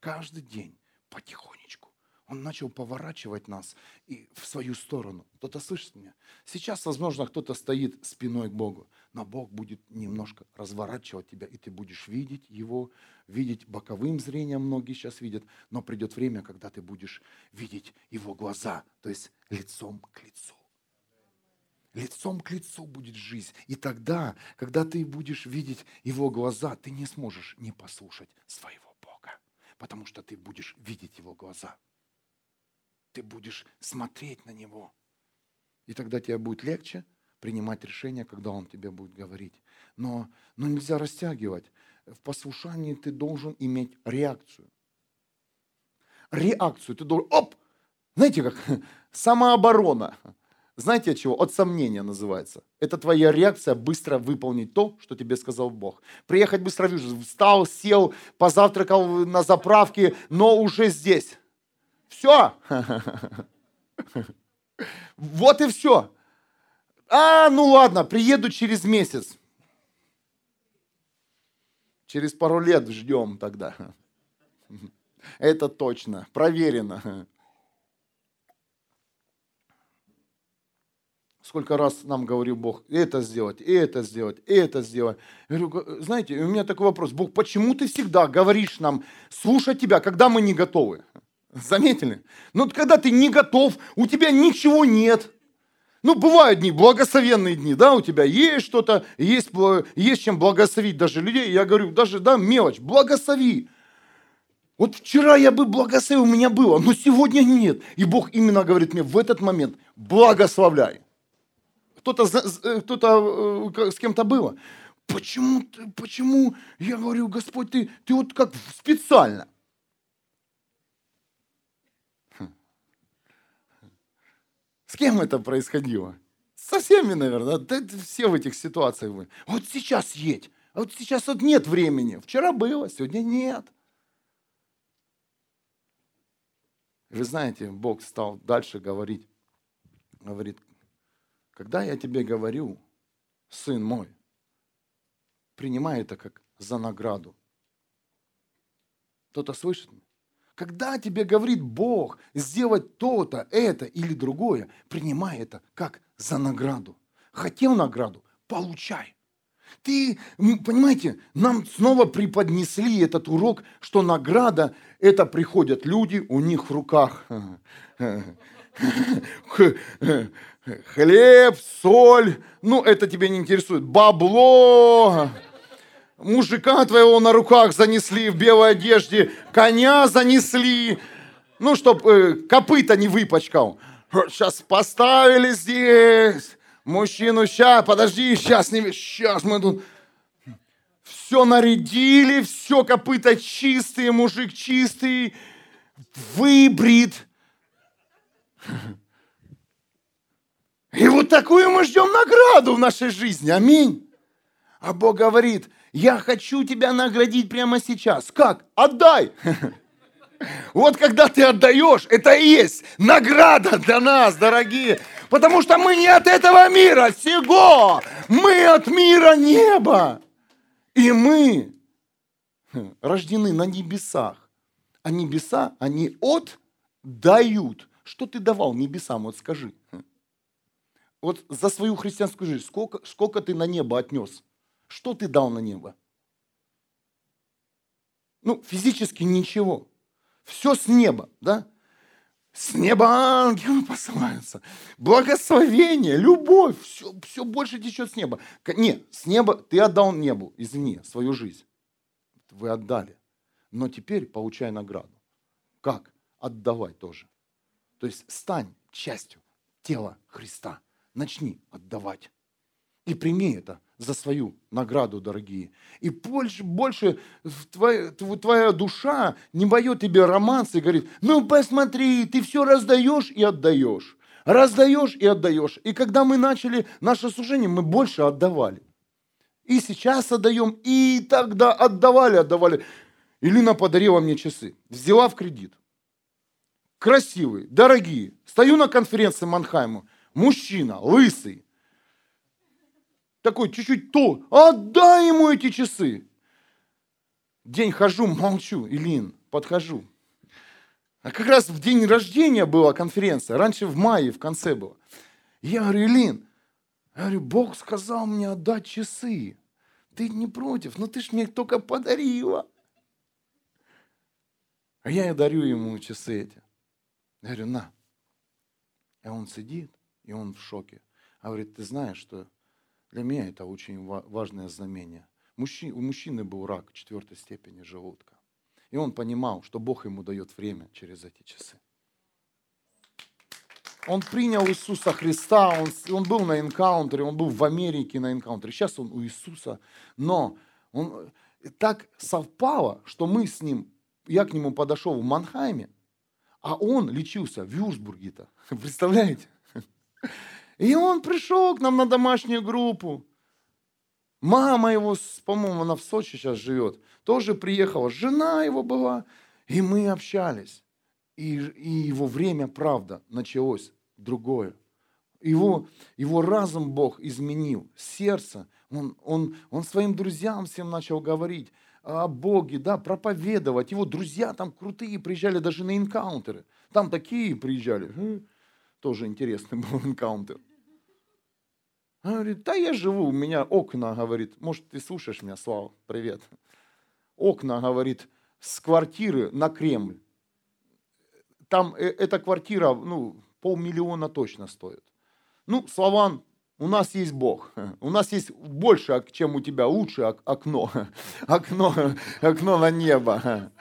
Каждый день потихонечку. Он начал поворачивать нас и в свою сторону. Кто-то слышит меня? Сейчас, возможно, кто-то стоит спиной к Богу, но Бог будет немножко разворачивать тебя, и ты будешь видеть Его, видеть боковым зрением, многие сейчас видят, но придет время, когда ты будешь видеть Его глаза, то есть лицом к лицу. Лицом к лицу будет жизнь. И тогда, когда ты будешь видеть Его глаза, ты не сможешь не послушать своего Бога, потому что ты будешь видеть Его глаза ты будешь смотреть на Него. И тогда тебе будет легче принимать решение, когда Он тебе будет говорить. Но, но нельзя растягивать. В послушании ты должен иметь реакцию. Реакцию. Ты должен, оп, знаете как, (laughs) самооборона. Знаете от чего? От сомнения называется. Это твоя реакция быстро выполнить то, что тебе сказал Бог. Приехать быстро, встал, сел, позавтракал на заправке, но уже здесь. Все. Вот и все. А, ну ладно, приеду через месяц. Через пару лет ждем тогда. Это точно, проверено. Сколько раз нам говорил Бог, это сделать, это сделать, это сделать. Я говорю, знаете, у меня такой вопрос, Бог, почему ты всегда говоришь нам слушать тебя, когда мы не готовы? Заметили? Ну, когда ты не готов, у тебя ничего нет. Ну, бывают дни, благословенные дни, да, у тебя есть что-то, есть, есть чем благословить даже людей. Я говорю, даже, да, мелочь, благослови. Вот вчера я бы благословил, у меня было, но сегодня нет. И Бог именно говорит мне в этот момент, благословляй. Кто-то, э, кто-то э, с кем-то было. Почему, почему, я говорю, Господь, ты, ты вот как специально. С кем это происходило? Со всеми, наверное. Да, все в этих ситуациях были. Вот сейчас едь. А вот сейчас вот нет времени. Вчера было, сегодня нет. Вы знаете, Бог стал дальше говорить. Говорит, когда я тебе говорю, сын мой, принимай это как за награду. Кто-то слышит? Когда тебе говорит Бог сделать то-то, это или другое, принимай это как за награду. Хотел награду, получай. Ты, понимаете, нам снова преподнесли этот урок, что награда – это приходят люди, у них в руках (laughs) хлеб, соль, ну это тебя не интересует, бабло, мужика твоего на руках занесли в белой одежде, коня занесли, ну, чтоб э, копыта не выпачкал. Сейчас поставили здесь, мужчину, сейчас, подожди, сейчас, не, сейчас мы тут... все нарядили, все копыта чистые, мужик чистый, выбрит. И вот такую мы ждем награду в нашей жизни. Аминь. А Бог говорит, я хочу тебя наградить прямо сейчас. Как? Отдай. (laughs) Вот когда ты отдаешь, это и есть награда для нас, дорогие. Потому что мы не от этого мира сего. Мы от мира неба. И мы рождены на небесах. А небеса, они отдают. Что ты давал небесам, вот скажи. Вот за свою христианскую жизнь, сколько, сколько ты на небо отнес? Что ты дал на небо? Ну, физически ничего. Все с неба, да? С неба ангелы посылаются. Благословение, любовь, все, все больше течет с неба. Нет, с неба ты отдал небу, извини, свою жизнь. Вы отдали. Но теперь получай награду. Как? Отдавай тоже. То есть стань частью тела Христа. Начни отдавать. И прими это за свою награду, дорогие. И больше, больше твоя, твоя душа не боет тебе романсы и говорит, ну посмотри, ты все раздаешь и отдаешь. Раздаешь и отдаешь. И когда мы начали наше служение, мы больше отдавали. И сейчас отдаем, и тогда отдавали, отдавали. Илина подарила мне часы. Взяла в кредит. Красивые, дорогие. Стою на конференции Манхайма. Мужчина, лысый, такой чуть-чуть то, отдай ему эти часы. День хожу, молчу, Илин, подхожу. А как раз в день рождения была конференция, раньше в мае, в конце было. Я говорю, Илин, я говорю, Бог сказал мне отдать часы. Ты не против, но ты ж мне только подарила. А я дарю ему часы эти. Я говорю, на. И он сидит, и он в шоке. А говорит, ты знаешь, что для меня это очень важное знамение. Мужчина, у мужчины был рак четвертой степени желудка. И он понимал, что Бог ему дает время через эти часы. Он принял Иисуса Христа, он, он был на энкаунтере, он был в Америке на энкаунтере. Сейчас он у Иисуса. Но он, так совпало, что мы с ним, я к нему подошел в Манхайме, а он лечился в Вюрсбурге-то. (laughs) Представляете? И он пришел к нам на домашнюю группу. Мама его, по-моему, она в Сочи сейчас живет, тоже приехала. Жена его была. И мы общались. И, и его время, правда, началось другое. Его, его разум Бог изменил, сердце. Он, он, он своим друзьям всем начал говорить о Боге, да, проповедовать. Его друзья там крутые приезжали даже на энкаунтеры. Там такие приезжали. Тоже интересный был (laughs) энкаунтер. Она говорит, да я живу, у меня окна, говорит, может ты слушаешь меня, Слава, привет. Окна, говорит, с квартиры на Кремль. Там э, эта квартира, ну, полмиллиона точно стоит. Ну, Славан, у нас есть Бог. У нас есть больше, чем у тебя, лучше окно. (laughs) Окно, окно на небо.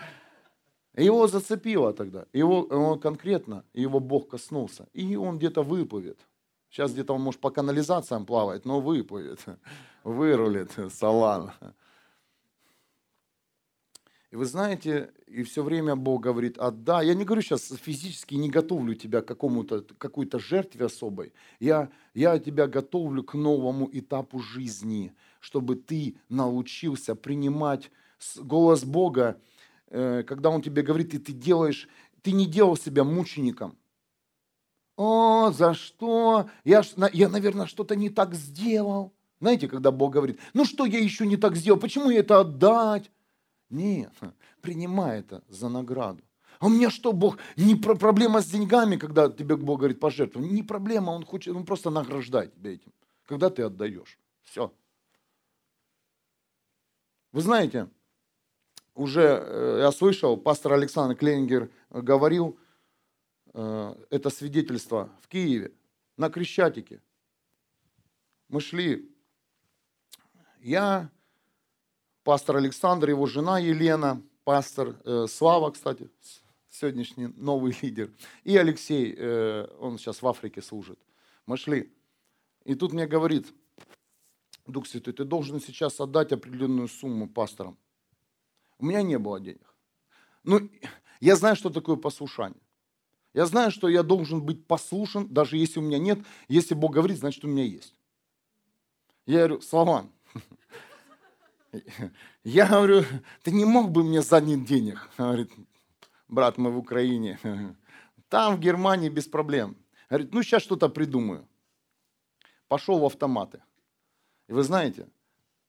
Его зацепило тогда. Его он конкретно, его Бог коснулся. И он где-то выплывет. Сейчас где-то он, может, по канализациям плавает, но выплывет, (laughs) вырулит салан. И вы знаете, и все время Бог говорит, отдай. Я не говорю сейчас физически, не готовлю тебя к какому-то, какой-то жертве особой. Я, я тебя готовлю к новому этапу жизни, чтобы ты научился принимать голос Бога, э, когда Он тебе говорит, и ты делаешь, ты не делал себя мучеником. О, за что? Я, я наверное, что-то не так сделал. Знаете, когда Бог говорит, ну что я еще не так сделал, почему это отдать? Нет, принимай это за награду. А у меня что, Бог, не про проблема с деньгами, когда тебе Бог говорит пожертвуй. Не проблема, Он хочет, Он просто награждает тебя этим, когда ты отдаешь. Все. Вы знаете, уже э, я слышал, пастор Александр Кленингер говорил, это свидетельство в Киеве, на Крещатике. Мы шли, я, пастор Александр, его жена Елена, пастор э, Слава, кстати, сегодняшний новый (laughs) лидер, и Алексей, э, он сейчас в Африке служит. Мы шли, и тут мне говорит Дух Святой, ты должен сейчас отдать определенную сумму пасторам. У меня не было денег. Ну, я знаю, что такое послушание. Я знаю, что я должен быть послушен, даже если у меня нет. Если Бог говорит, значит, у меня есть. Я говорю, Славан, (laughs) я говорю, ты не мог бы мне занять денег? Говорит, брат, мы в Украине. Там, в Германии, без проблем. Говорит, ну сейчас что-то придумаю. Пошел в автоматы. И вы знаете,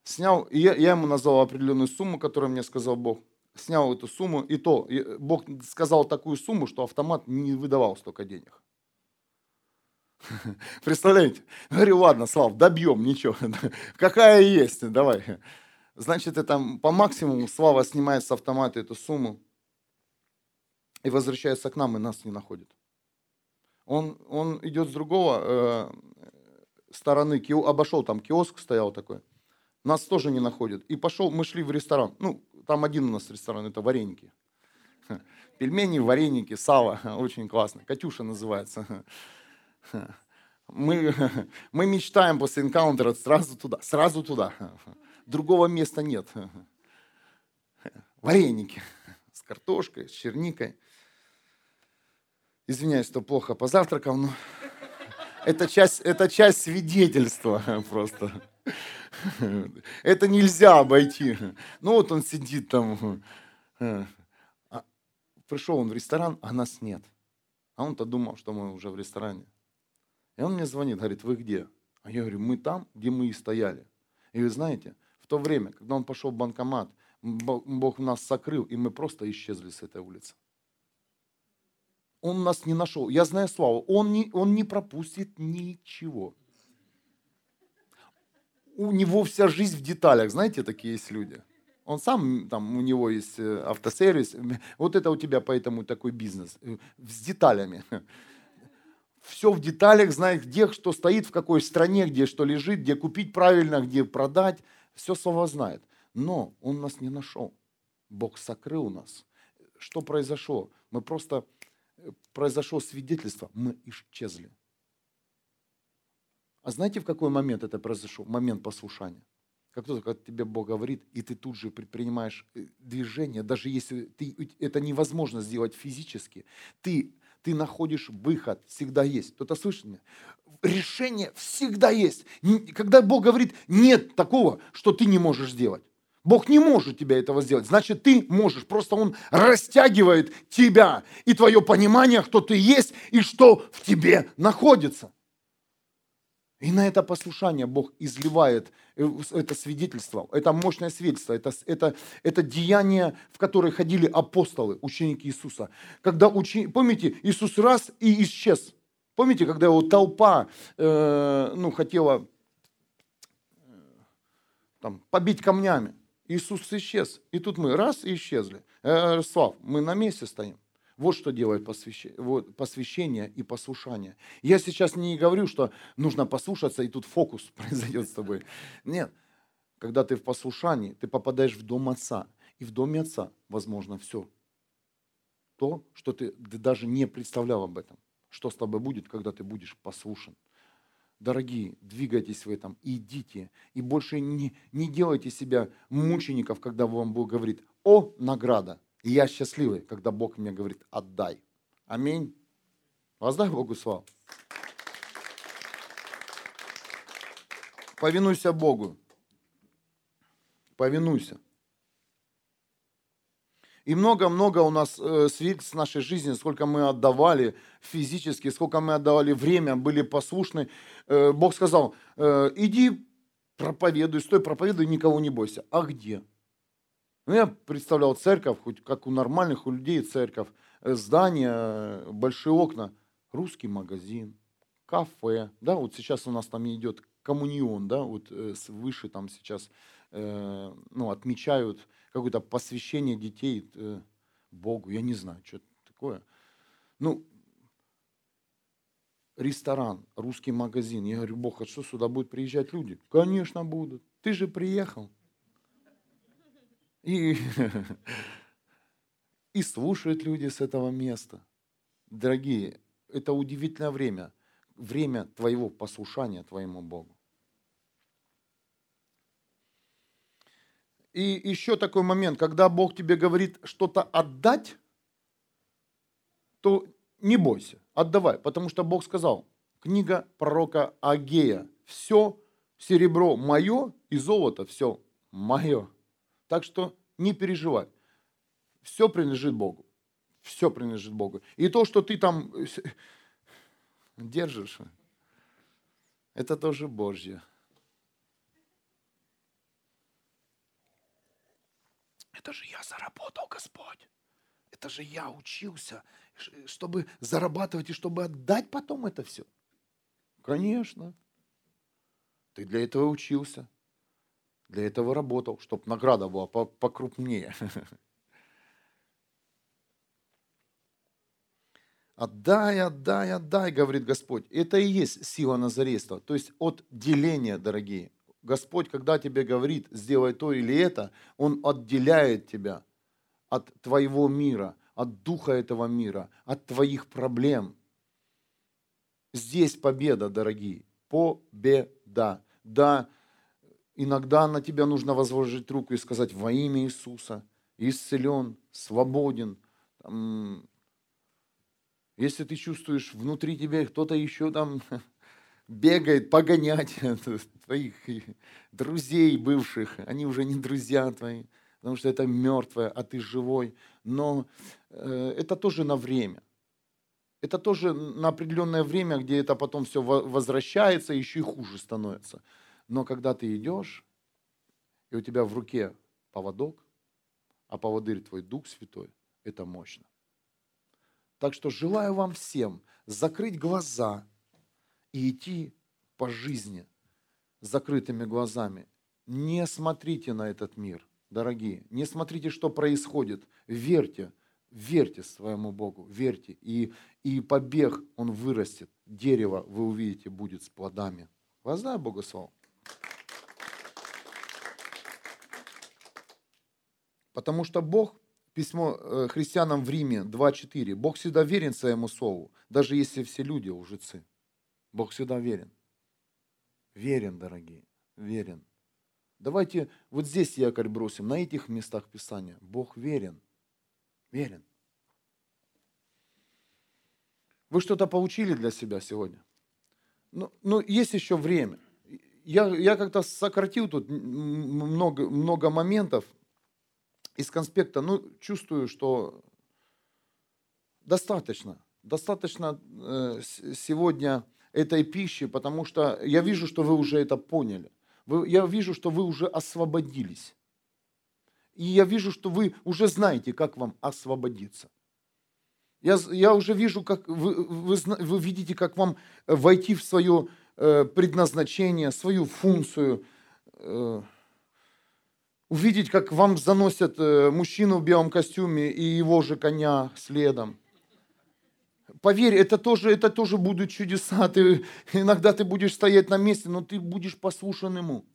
снял, я, я ему назвал определенную сумму, которую мне сказал Бог. Снял эту сумму, и то, и Бог сказал такую сумму, что автомат не выдавал столько денег. (laughs) Представляете? Говорю, ладно, Слав, добьем, ничего. (laughs) Какая есть, давай. Значит, это по максимуму Слава снимает с автомата эту сумму и возвращается к нам, и нас не находит. Он, он идет с другого э, стороны, кио, обошел, там киоск стоял такой, нас тоже не находит. И пошел, мы шли в ресторан, ну, там один у нас ресторан, это вареники. (laughs) Пельмени, вареники, сало, (laughs) очень классно. Катюша называется. (laughs) Мы, мы мечтаем после энкаунтера сразу туда, сразу туда. Другого места нет. Вареники с картошкой, с черникой. Извиняюсь, что плохо позавтракал, но это часть, это часть свидетельства просто. Это нельзя обойти. Ну вот он сидит там. А пришел он в ресторан, а нас нет. А он-то думал, что мы уже в ресторане. И он мне звонит, говорит, вы где? А я говорю, мы там, где мы и стояли. И вы знаете, в то время, когда он пошел в банкомат, Бог нас сокрыл, и мы просто исчезли с этой улицы он нас не нашел. Я знаю славу, он не, он не пропустит ничего. У него вся жизнь в деталях, знаете, такие есть люди. Он сам, там, у него есть э, автосервис. (laughs) Вот это у тебя поэтому такой бизнес. Э, с деталями. (laughs) Все в деталях, знает, где что стоит, в какой стране, где что лежит, где купить правильно, где продать. Все слова знает. Но он нас не нашел. Бог сокрыл нас. Что произошло? Мы просто произошло свидетельство, мы исчезли. А знаете, в какой момент это произошло? Момент послушания. Как только тебе Бог говорит, и ты тут же предпринимаешь э, движение, даже если ты, это невозможно сделать физически, ты, ты находишь выход, всегда есть. Кто-то слышит меня? Решение всегда есть. Когда Бог говорит, нет такого, что ты не можешь сделать. Бог не может тебя этого сделать. Значит, ты можешь. Просто Он растягивает тебя и твое понимание, кто ты есть и что в тебе находится. И на это послушание Бог изливает э, это свидетельство, это мощное свидетельство, это, это, это деяние, в которое ходили апостолы, ученики Иисуса. Когда учени... Помните, Иисус раз и исчез. Помните, когда его толпа э, ну, хотела э, там, побить камнями? Иисус исчез. И тут мы раз и исчезли. Э, Слав, мы на месте стоим. Вот что делает посвящение, вот, посвящение и послушание. Я сейчас не говорю, что нужно послушаться, и тут фокус (laughs) произойдет с тобой. Нет. Когда ты в послушании, ты попадаешь в дом Отца. И в доме Отца возможно все. То, что ты, ты даже не представлял об этом. Что с тобой будет, когда ты будешь послушен. Дорогие, двигайтесь в этом, идите. И больше не, не делайте себя мучеников, когда вам Бог говорит, о, награда. И я счастливый, когда Бог мне говорит, отдай. Аминь. Воздай Богу славу. Повинуйся Богу. Повинуйся. И много-много у нас э, свидетельств нашей жизни, сколько мы отдавали физически, сколько мы отдавали время, были послушны. Э, Бог сказал, э, иди проповедуй, стой, проповедуй, никого не бойся. А где? Ну, я представлял церковь, хоть как у нормальных у людей церковь, э, здание, э, большие окна, русский магазин, кафе, да, вот сейчас у нас там идет коммунион, да, вот э, выше там сейчас, э, ну, отмечают какое-то посвящение детей э, Богу, я не знаю, что такое. Ну, ресторан, русский магазин. Я говорю, Бог, а что сюда будут приезжать люди? Конечно, будут. Ты же приехал. И, (laughs) и слушают люди с этого места. Дорогие, это удивительное время. Время твоего послушания твоему Богу. И еще такой момент, когда Бог тебе говорит что-то отдать, то не бойся, отдавай, потому что Бог сказал, книга пророка Агея, все серебро мое и золото все мое. Так что не переживай, все принадлежит Богу, все принадлежит Богу. И то, что ты там (laughs) держишь, это тоже Божье. Это же я заработал, Господь. Это же я учился, чтобы зарабатывать и чтобы отдать потом это все. Конечно. Ты для этого учился. Для этого работал, чтобы награда была покрупнее. Отдай, отдай, отдай, говорит Господь. Это и есть сила Назарейства. То есть от деления, дорогие. Господь, когда тебе говорит, сделай то или это, Он отделяет тебя от твоего мира, от духа этого мира, от твоих проблем. Здесь победа, дорогие, победа. Да, иногда на тебя нужно возложить руку и сказать во имя Иисуса, исцелен, свободен. Если ты чувствуешь внутри тебя кто-то еще там (laughs) бегает погонять (laughs) твоих друзей бывших. Они уже не друзья твои, потому что это мертвое, а ты живой. Но э, это тоже на время. Это тоже на определенное время, где это потом все возвращается, еще и хуже становится. Но когда ты идешь, и у тебя в руке поводок, а поводырь твой Дух Святой, это мощно. Так что желаю вам всем закрыть глаза – и идти по жизни с закрытыми глазами. Не смотрите на этот мир, дорогие. Не смотрите, что происходит. Верьте, верьте своему Богу, верьте. И, и побег, он вырастет. Дерево, вы увидите, будет с плодами. Богу славу. Потому что Бог, письмо э, христианам в Риме 2.4, Бог всегда верен своему слову, даже если все люди лжецы. Бог всегда верен. Верен, дорогие, верен. Давайте вот здесь якорь бросим, на этих местах Писания. Бог верен. Верен. Вы что-то получили для себя сегодня? Ну, ну есть еще время. Я, я как-то сократил тут много, много моментов из конспекта. Ну, чувствую, что достаточно. Достаточно э, сегодня этой пищи, потому что я вижу, что вы уже это поняли. Я вижу, что вы уже освободились. И я вижу, что вы уже знаете, как вам освободиться. Я, я уже вижу, как вы, вы, вы видите, как вам войти в свое э, предназначение, свою функцию. Увидеть, как вам заносят э, мужчину в белом костюме и его же коня следом. Поверь, это тоже, это тоже будут чудеса. (laughs) Ты, иногда ты будешь стоять на месте, но ты будешь послушан ему.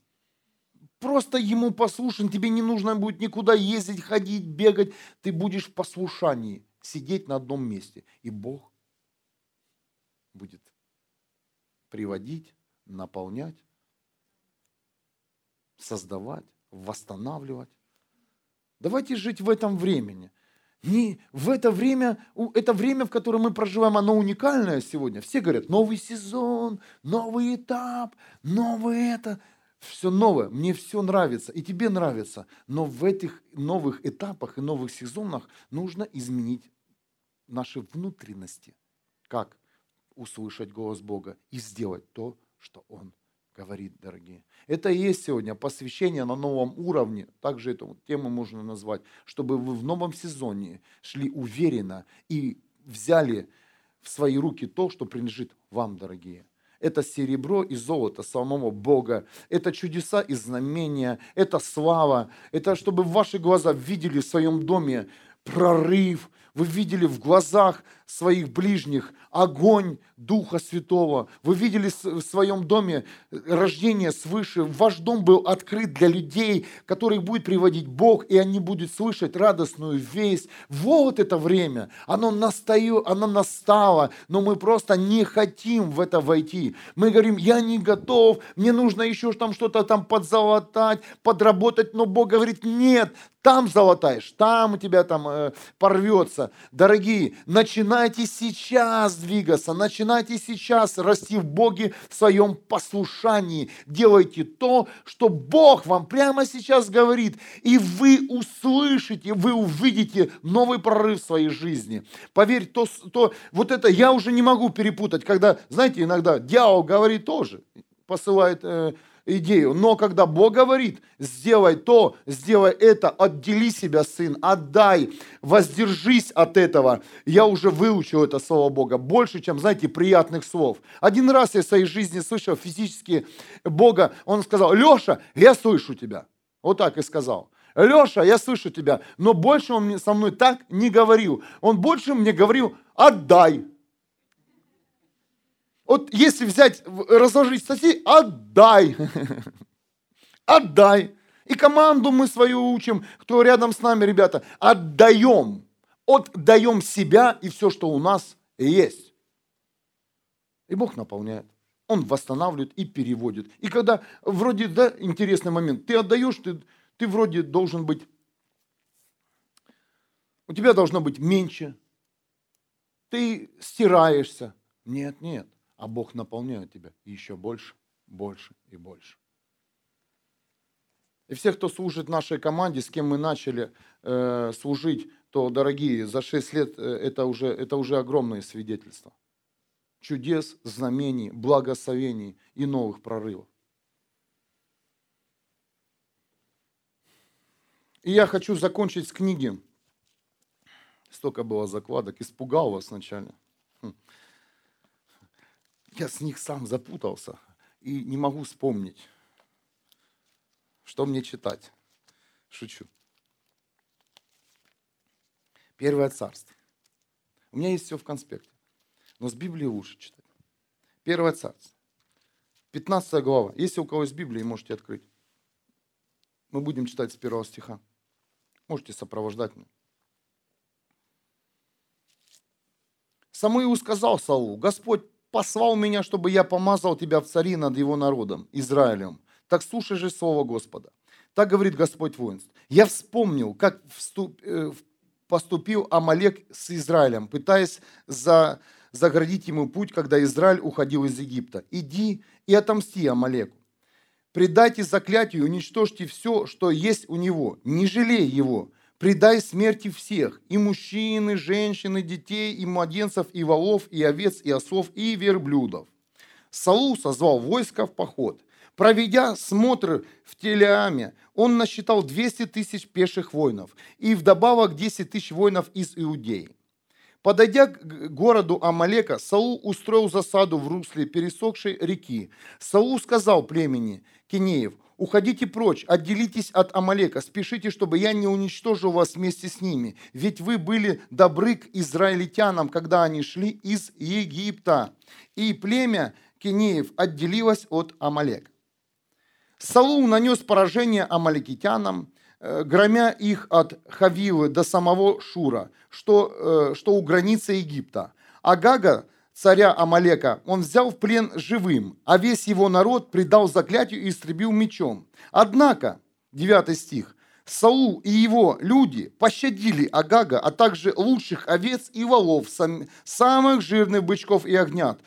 Просто ему послушан, тебе не нужно будет никуда ездить, ходить, бегать. Ты будешь в послушании, сидеть на одном месте. И Бог будет приводить, наполнять, создавать, восстанавливать. Давайте жить в этом времени. Не, в это время, это время, в котором мы проживаем, оно уникальное сегодня. Все говорят, новый сезон, новый этап, новое это. Все новое, мне все нравится, и тебе нравится. Но в этих новых этапах и новых сезонах нужно изменить наши внутренности. Как услышать голос Бога и сделать то, что Он говорит, дорогие. Это и есть сегодня посвящение на новом уровне, также эту тему можно назвать, чтобы вы в новом сезоне шли уверенно и взяли в свои руки то, что принадлежит вам, дорогие. Это серебро и золото самого Бога. Это чудеса и знамения. Это слава. Это чтобы ваши глаза видели в своем доме прорыв, вы видели в глазах своих ближних огонь Духа Святого. Вы видели в своем доме рождение свыше. Ваш дом был открыт для людей, которых будет приводить Бог, и они будут слышать радостную весть. Вот это время. Оно, настаю, оно настало, но мы просто не хотим в это войти. Мы говорим, я не готов, мне нужно еще там что-то там подзолотать, подработать, но Бог говорит, нет, там золотаешь, там у тебя там э, порвется. Дорогие, начинайте сейчас двигаться, начинайте сейчас расти в Боге в своем послушании. Делайте то, что Бог вам прямо сейчас говорит, и вы услышите, вы увидите новый прорыв в своей жизни. Поверь, то, то вот это я уже не могу перепутать, когда, знаете, иногда дьявол говорит тоже, посылает э, идею. Но когда Бог говорит, сделай то, сделай это, отдели себя, сын, отдай, воздержись от этого. Я уже выучил это слово Бога больше, чем, знаете, приятных слов. Один раз я в своей жизни слышал физически Бога, он сказал, Леша, я слышу тебя. Вот так и сказал. Леша, я слышу тебя. Но больше он со мной так не говорил. Он больше мне говорил, отдай. Вот если взять, разложить статьи, отдай. (laughs) Отдай. И команду мы свою учим, кто рядом с нами, ребята, отдаем. Отдаем себя и все, что у нас есть. И Бог наполняет. Он восстанавливает и переводит. И когда вроде, да, интересный момент, ты отдаешь, ты, ты вроде должен быть, у тебя должно быть меньше, ты стираешься. Нет, нет а Бог наполняет тебя еще больше, больше и больше. И все, кто служит нашей команде, с кем мы начали э, служить, то, дорогие, за 6 лет э, это уже, это уже огромное свидетельство. Чудес, знамений, благословений и новых прорывов. И я хочу закончить с книги. Столько было закладок, испугал вас вначале. Я с них сам запутался и не могу вспомнить, что мне читать. Шучу. Первое царство. У меня есть все в конспекте, но с Библии лучше читать. Первое царство. 15 глава. Если у кого есть Библия, можете открыть. Мы будем читать с первого стиха. Можете сопровождать меня. Самуил сказал Саулу, Господь послал меня, чтобы я помазал тебя в цари над его народом, Израилем. Так слушай же слово Господа. Так говорит Господь воинств. Я вспомнил, как вступ, э, поступил Амалек с Израилем, пытаясь за, заградить ему путь, когда Израиль уходил из Египта. Иди и отомсти Амалеку. Предайте заклятию, уничтожьте все, что есть у него. Не жалей его, предай смерти всех, и мужчин, и женщин, и детей, и младенцев, и волов, и овец, и осов, и верблюдов. Саул созвал войско в поход. Проведя смотр в Телеаме, он насчитал 200 тысяч пеших воинов и вдобавок 10 тысяч воинов из Иудеи. Подойдя к городу Амалека, Саул устроил засаду в русле пересохшей реки. Саул сказал племени Кинеев – Уходите прочь, отделитесь от Амалека, спешите, чтобы я не уничтожил вас вместе с ними. Ведь вы были добры к израильтянам, когда они шли из Египта. И племя Кенеев отделилось от Амалека. Саул нанес поражение амаликитянам, э, громя их от Хавилы до самого Шура, что, э, что у границы Египта. Агага царя Амалека, он взял в плен живым, а весь его народ предал заклятию и истребил мечом. Однако, 9 стих, Саул и его люди пощадили Агага, а также лучших овец и волов, самых жирных бычков и огнят.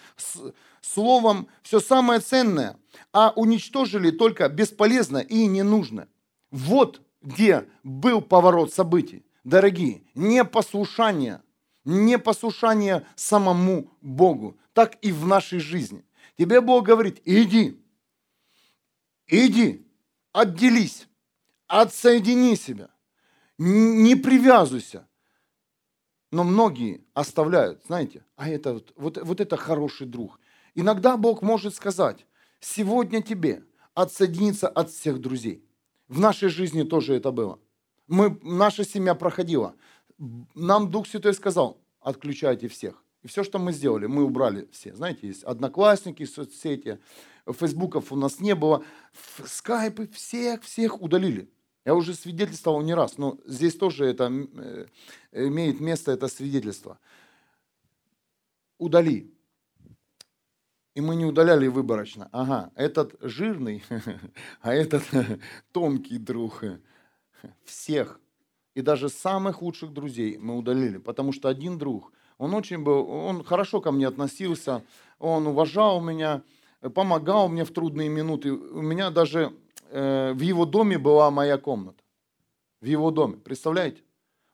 Словом, все самое ценное, а уничтожили только бесполезное и ненужное. Вот где был поворот событий. Дорогие, непослушание – непослушание самому Богу, так и в нашей жизни. Тебе Бог говорит, иди, иди, отделись, отсоедини себя, не привязывайся. Но многие оставляют, знаете, а это вот, вот, вот это хороший друг. Иногда Бог может сказать, сегодня тебе отсоединиться от всех друзей. В нашей жизни тоже это было. Мы, наша семья проходила нам Дух Святой сказал, отключайте всех. И все, что мы сделали, мы убрали все. Знаете, есть одноклассники, соцсети, фейсбуков у нас не было, скайпы, всех-всех удалили. Я уже свидетельствовал не раз, но здесь тоже это э, имеет место, это свидетельство. Удали. И мы не удаляли выборочно. Ага, этот жирный, (laughs) а этот (laughs) тонкий друг. Всех. И даже самых лучших друзей мы удалили. Потому что один друг, он очень был, он хорошо ко мне относился, он уважал меня, помогал мне в трудные минуты. У меня даже э, в его доме была моя комната. В его доме. Представляете?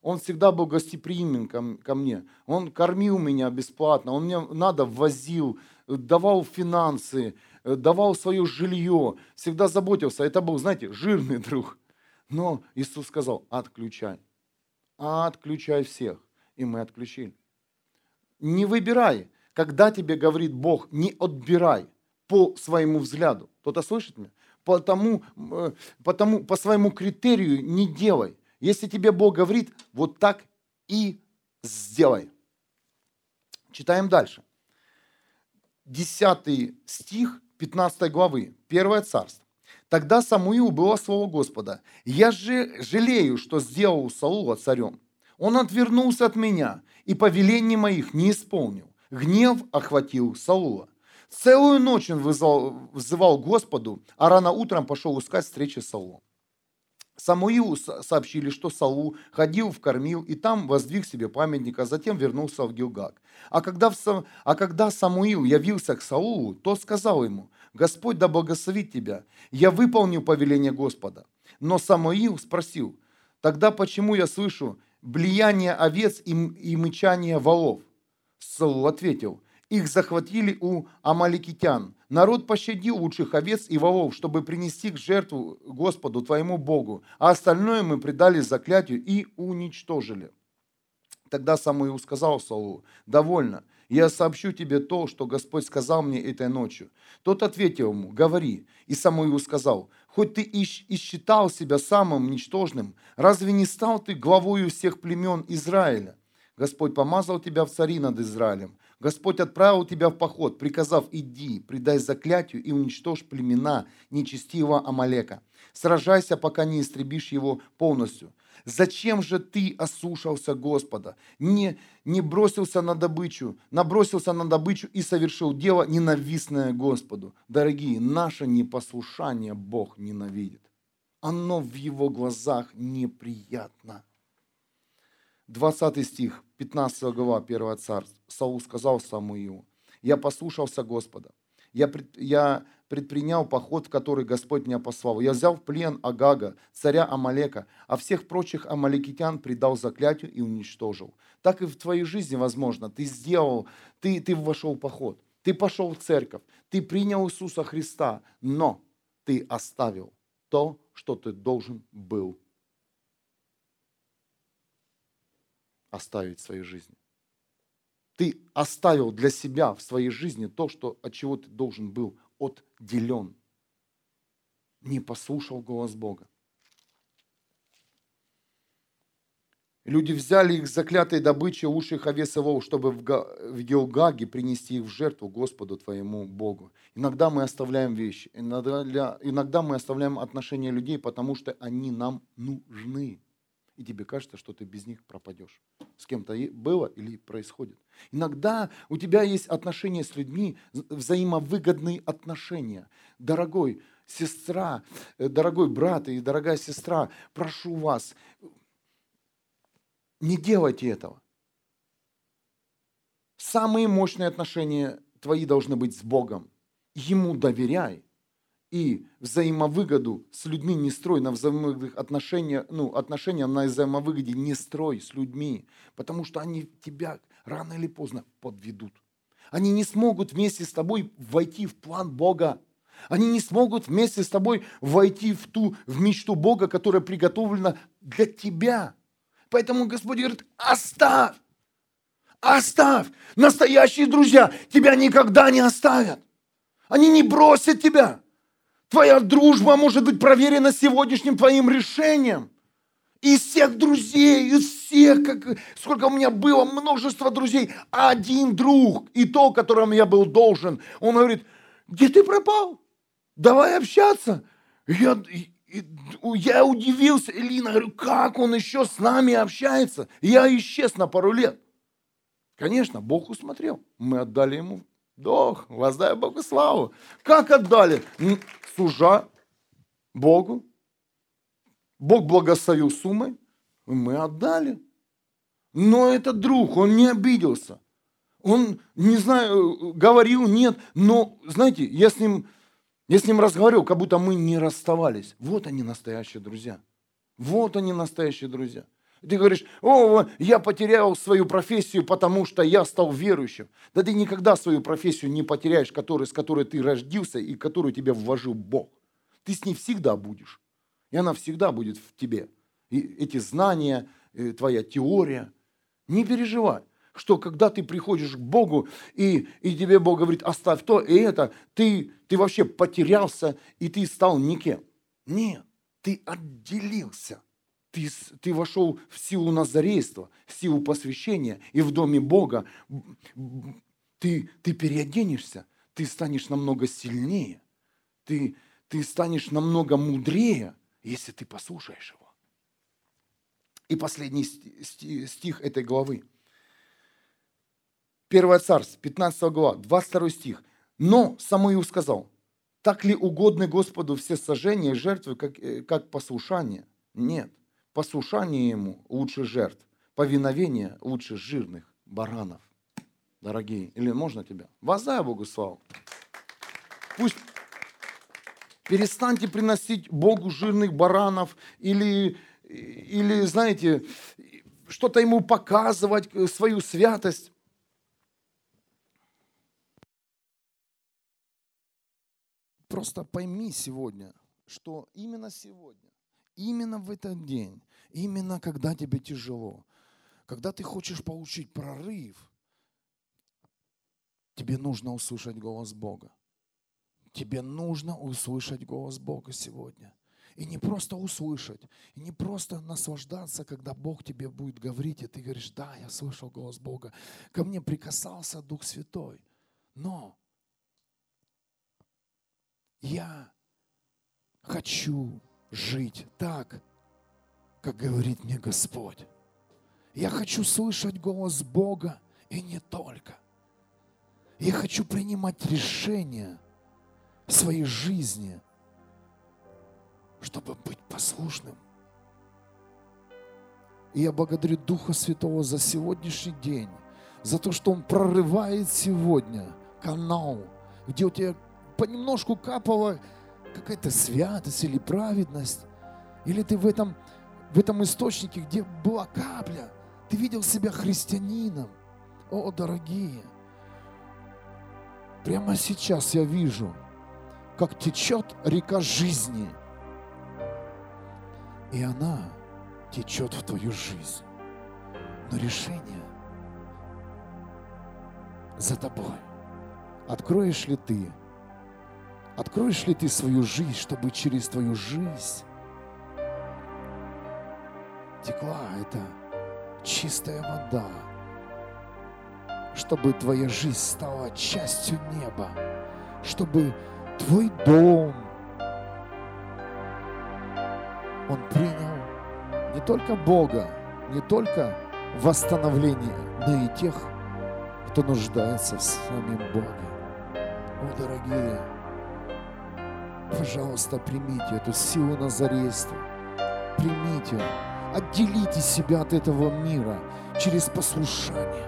Он всегда был гостеприимен ко, ко мне. Он кормил меня бесплатно. Он мне надо возил, давал финансы, э, давал свое жилье. Всегда заботился. Это был, знаете, жирный (laughs) друг. Но Иисус сказал, отключай. Отключай всех. И мы отключили. Не выбирай. Когда тебе говорит Бог, не отбирай по своему взгляду. Кто-то слышит меня? Потому, э, потому, по своему критерию не делай. Если тебе Бог говорит, вот так и сделай. Читаем дальше. Десятый стих 15 главы, Первое царство. Тогда Самуил было слово Господа. «Я же жалею, что сделал Саула царем. Он отвернулся от меня и повелений моих не исполнил. Гнев охватил Саула. Целую ночь он вызвал, взывал Господу, а рано утром пошел искать встречи с Саулом. Самуилу сообщили, что Саул ходил в кормил и там воздвиг себе памятник, а затем вернулся в Гилгак. А когда, а когда Самуил явился к Саулу, то сказал ему, «Господь да благословит тебя, я выполнил повеление Господа». Но Самуил спросил, «Тогда почему я слышу блияние овец и, и мычание волов?» Саул ответил, их захватили у амаликитян. Народ пощадил лучших овец и волов, чтобы принести к жертву Господу твоему Богу, а остальное мы предали заклятию и уничтожили. Тогда Самуил сказал Саулу, довольно, я сообщу тебе то, что Господь сказал мне этой ночью. Тот ответил ему, говори. И Самуил сказал, хоть ты и, считал себя самым ничтожным, разве не стал ты главою всех племен Израиля? Господь помазал тебя в цари над Израилем. Господь отправил тебя в поход, приказав, иди, предай заклятию и уничтожь племена нечестивого Амалека. Сражайся, пока не истребишь его полностью. Зачем же ты ослушался Господа, не, не бросился на добычу, набросился на добычу и совершил дело, ненавистное Господу? Дорогие, наше непослушание Бог ненавидит. Оно в его глазах неприятно. 20 стих, 15 глава 1 царств. Саул сказал Самуилу, я послушался Господа, я, пред, я предпринял поход, в который Господь меня послал. Я взял в плен Агага, царя Амалека, а всех прочих амалекитян предал заклятию и уничтожил. Так и в твоей жизни возможно. Ты сделал, ты, ты вошел в поход, ты пошел в церковь, ты принял Иисуса Христа, но ты оставил то, что ты должен был оставить в своей жизни. Ты оставил для себя в своей жизни то, что, от чего ты должен был отделен. Не послушал голос Бога. Люди взяли их заклятой добычи лучших овес чтобы в Геогаге принести их в жертву Господу твоему Богу. Иногда мы оставляем вещи, иногда мы оставляем отношения людей, потому что они нам нужны и тебе кажется, что ты без них пропадешь. С кем-то было или происходит. Иногда у тебя есть отношения с людьми, взаимовыгодные отношения. Дорогой сестра, э, дорогой брат и дорогая сестра, прошу вас, не делайте этого. Самые мощные отношения твои должны быть с Богом. Ему доверяй и взаимовыгоду с людьми не строй, на взаимовыгодных отношениях, ну, отношения на взаимовыгоде не строй с людьми, потому что они тебя рано или поздно подведут. Они не смогут вместе с тобой войти в план Бога. Они не смогут вместе с тобой войти в ту, в мечту Бога, которая приготовлена для тебя. Поэтому Господь говорит, оставь, оставь. Настоящие друзья тебя никогда не оставят. Они не бросят тебя. Твоя дружба может быть проверена сегодняшним твоим решением. Из всех друзей, из всех, как, сколько у меня было, множество друзей, один друг, и то, которому я был должен, он говорит, где ты пропал? Давай общаться. Я, я удивился, Элина, говорю, как он еще с нами общается? Я исчез на пару лет. Конечно, Бог усмотрел. Мы отдали ему долг, воздай Богу славу. Как отдали? Служа Богу. Бог благословил суммой, мы отдали. Но этот друг, он не обиделся. Он, не знаю, говорил, нет, но, знаете, я с ним я с ним разговаривал, как будто мы не расставались. Вот они настоящие друзья. Вот они настоящие друзья. Ты говоришь, о, я потерял свою профессию, потому что я стал верующим. Да ты никогда свою профессию не потеряешь, который, с которой ты родился и которую тебе вложил Бог. Ты с ней всегда будешь. И она всегда будет в тебе. И эти знания, твоя теория. Не переживай что когда ты приходишь к Богу, и, и тебе Бог говорит, оставь то и это, ты, ты вообще потерялся, и ты стал никем. Нет, ты отделился. Ты, ты вошел в силу назарейства, в силу посвящения, и в доме Бога ты, ты переоденешься, ты станешь намного сильнее, ты, ты станешь намного мудрее, если ты послушаешь его. И последний стих этой главы – 1 Царств, 15 глава, 22 стих. Но Самуил сказал, так ли угодны Господу все сожжения и жертвы, как, э, как послушание? Нет, послушание Ему лучше жертв, повиновение лучше жирных баранов. Дорогие, или можно тебя? Воздай Богу славу. Пусть перестаньте приносить Богу жирных баранов или, или знаете, что-то Ему показывать, э, свою святость. Просто пойми сегодня, что именно сегодня, именно в этот день, именно когда тебе тяжело, когда ты хочешь получить прорыв, тебе нужно услышать голос Бога. Тебе нужно услышать голос Бога сегодня. И не просто услышать, и не просто наслаждаться, когда Бог тебе будет говорить, и ты говоришь, да, я слышал голос Бога. Ко мне прикасался Дух Святой. Но я хочу жить так, как говорит мне Господь. Я хочу слышать голос Бога и не только. Я хочу принимать решения в своей жизни, чтобы быть послушным. И я благодарю Духа Святого за сегодняшний день, за то, что Он прорывает сегодня канал, где у тебя понемножку капала какая-то святость или праведность, или ты в этом, в этом источнике, где была капля, ты видел себя христианином. О, дорогие, прямо сейчас я вижу, как течет река жизни. И она течет в твою жизнь. Но решение за тобой. Откроешь ли ты Откроешь ли ты свою жизнь, чтобы через твою жизнь текла эта чистая вода, чтобы твоя жизнь стала частью неба, чтобы твой дом, он принял не только Бога, не только восстановление, но и тех, кто нуждается в самим Боге. О, дорогие, Пожалуйста, примите эту силу Назарейства. Примите. Отделите себя от этого мира через послушание,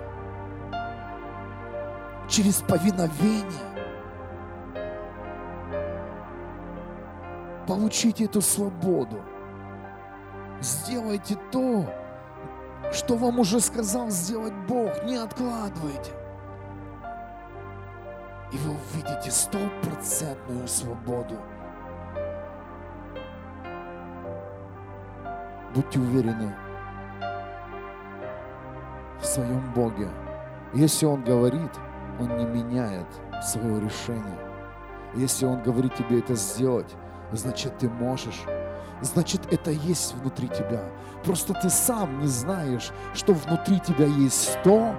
через повиновение. Получите эту свободу. Сделайте то, что вам уже сказал сделать Бог. Не откладывайте и вы увидите стопроцентную свободу. Будьте уверены в своем Боге. Если Он говорит, Он не меняет свое решение. Если Он говорит тебе это сделать, значит ты можешь. значит это есть внутри тебя. Просто ты сам не знаешь, что внутри тебя есть то,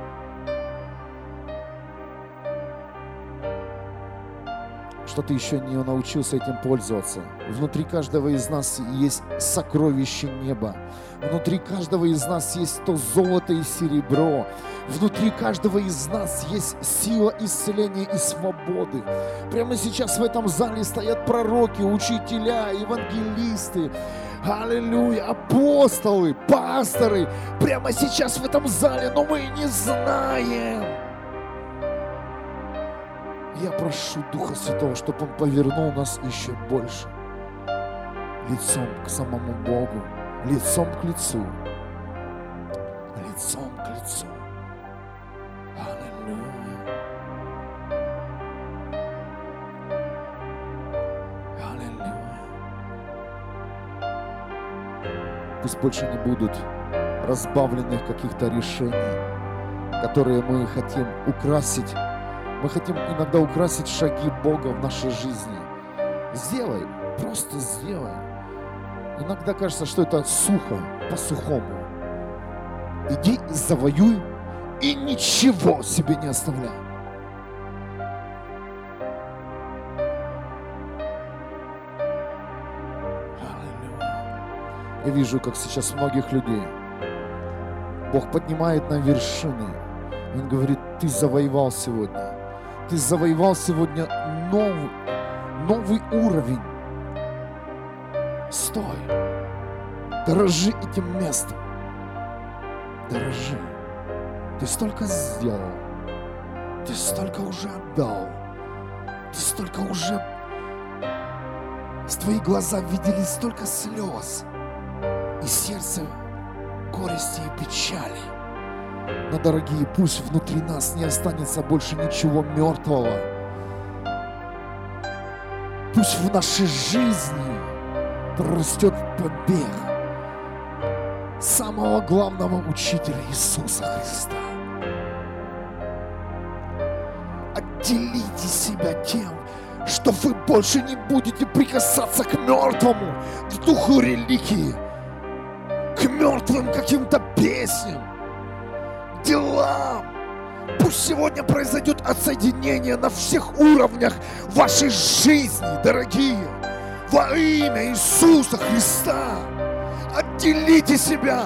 что ты еще не научился этим пользоваться. Внутри каждого из нас есть сокровище неба. Внутри каждого из нас есть то золото и серебро. Внутри каждого из нас есть сила исцеления и свободы. Прямо сейчас в этом зале стоят пророки, учителя, евангелисты. Аллилуйя, апостолы, пасторы. Прямо сейчас в этом зале, но мы не знаем я прошу Духа Святого, чтобы Он повернул нас еще больше лицом к самому Богу, лицом к лицу, лицом к лицу. Аллилуйя. Аллилуйя. Пусть больше не будут разбавленных каких-то решений, которые мы хотим украсить мы хотим иногда украсить шаги Бога в нашей жизни. Сделай, просто сделай. Иногда кажется, что это сухо, по-сухому. Иди завоюй и ничего себе не оставляй. Я вижу, как сейчас многих людей Бог поднимает на вершины. Он говорит, ты завоевал сегодня ты завоевал сегодня новый, новый уровень. Стой. Дорожи этим местом. Дорожи. Ты столько сделал. Ты столько уже отдал. Ты столько уже... С твои глаза видели столько слез. И сердце горести и печали. Но, дорогие, пусть внутри нас не останется больше ничего мертвого. Пусть в нашей жизни прорастет побег самого главного учителя Иисуса Христа. Отделите себя тем, что вы больше не будете прикасаться к мертвому, к духу религии, к мертвым каким-то песням, делам. Пусть сегодня произойдет отсоединение на всех уровнях вашей жизни, дорогие. Во имя Иисуса Христа отделите себя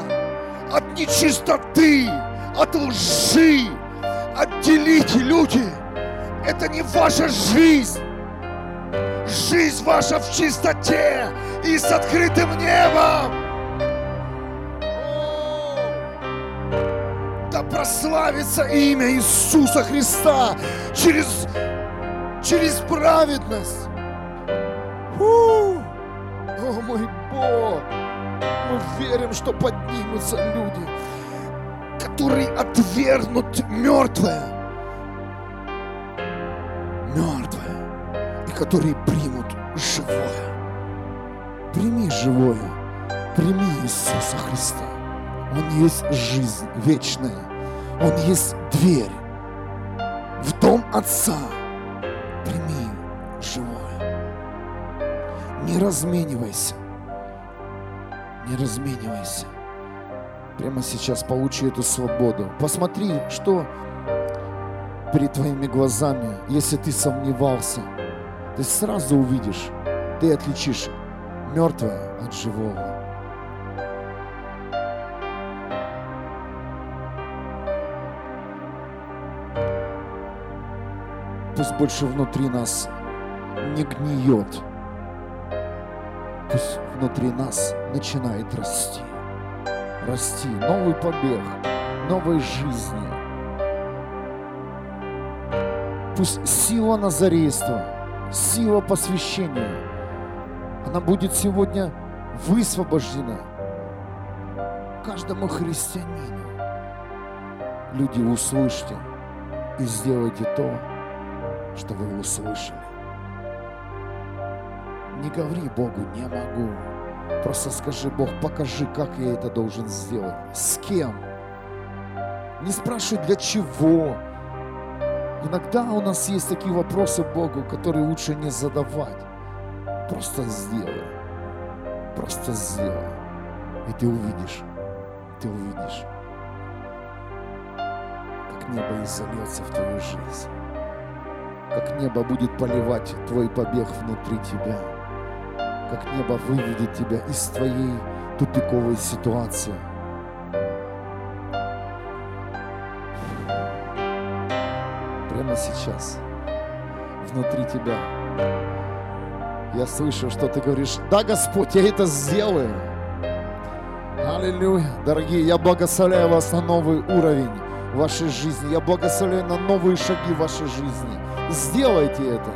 от нечистоты, от лжи. Отделите, люди. Это не ваша жизнь. Жизнь ваша в чистоте и с открытым небом. Прославится имя Иисуса Христа через, через праведность. Фу! О мой Бог! Мы верим, что поднимутся люди, которые отвергнут мертвое. Мертвое. И которые примут живое. Прими живое. Прими Иисуса Христа. Он есть жизнь вечная. Он есть дверь в дом Отца. Прими живое. Не разменивайся. Не разменивайся. Прямо сейчас получи эту свободу. Посмотри, что перед твоими глазами, если ты сомневался, ты сразу увидишь, ты отличишь мертвое от живого. Пусть больше внутри нас не гниет. Пусть внутри нас начинает расти. Расти. Новый побег. Новой жизни. Пусть сила назарейства, сила посвящения, она будет сегодня высвобождена каждому христианину. Люди, услышьте и сделайте то, что вы услышали. Не говори Богу, не могу. Просто скажи, Бог, покажи, как я это должен сделать. С кем? Не спрашивай, для чего. Иногда у нас есть такие вопросы Богу, которые лучше не задавать. Просто сделай. Просто сделай. И ты увидишь, ты увидишь, как небо изольется в твою жизнь. Как небо будет поливать твой побег внутри тебя. Как небо выведет тебя из твоей тупиковой ситуации. Прямо сейчас, внутри тебя, я слышу, что ты говоришь, да, Господь, я это сделаю. Аллилуйя. Дорогие, я благословляю вас на новый уровень вашей жизни. Я благословляю на новые шаги вашей жизни. Сделайте это.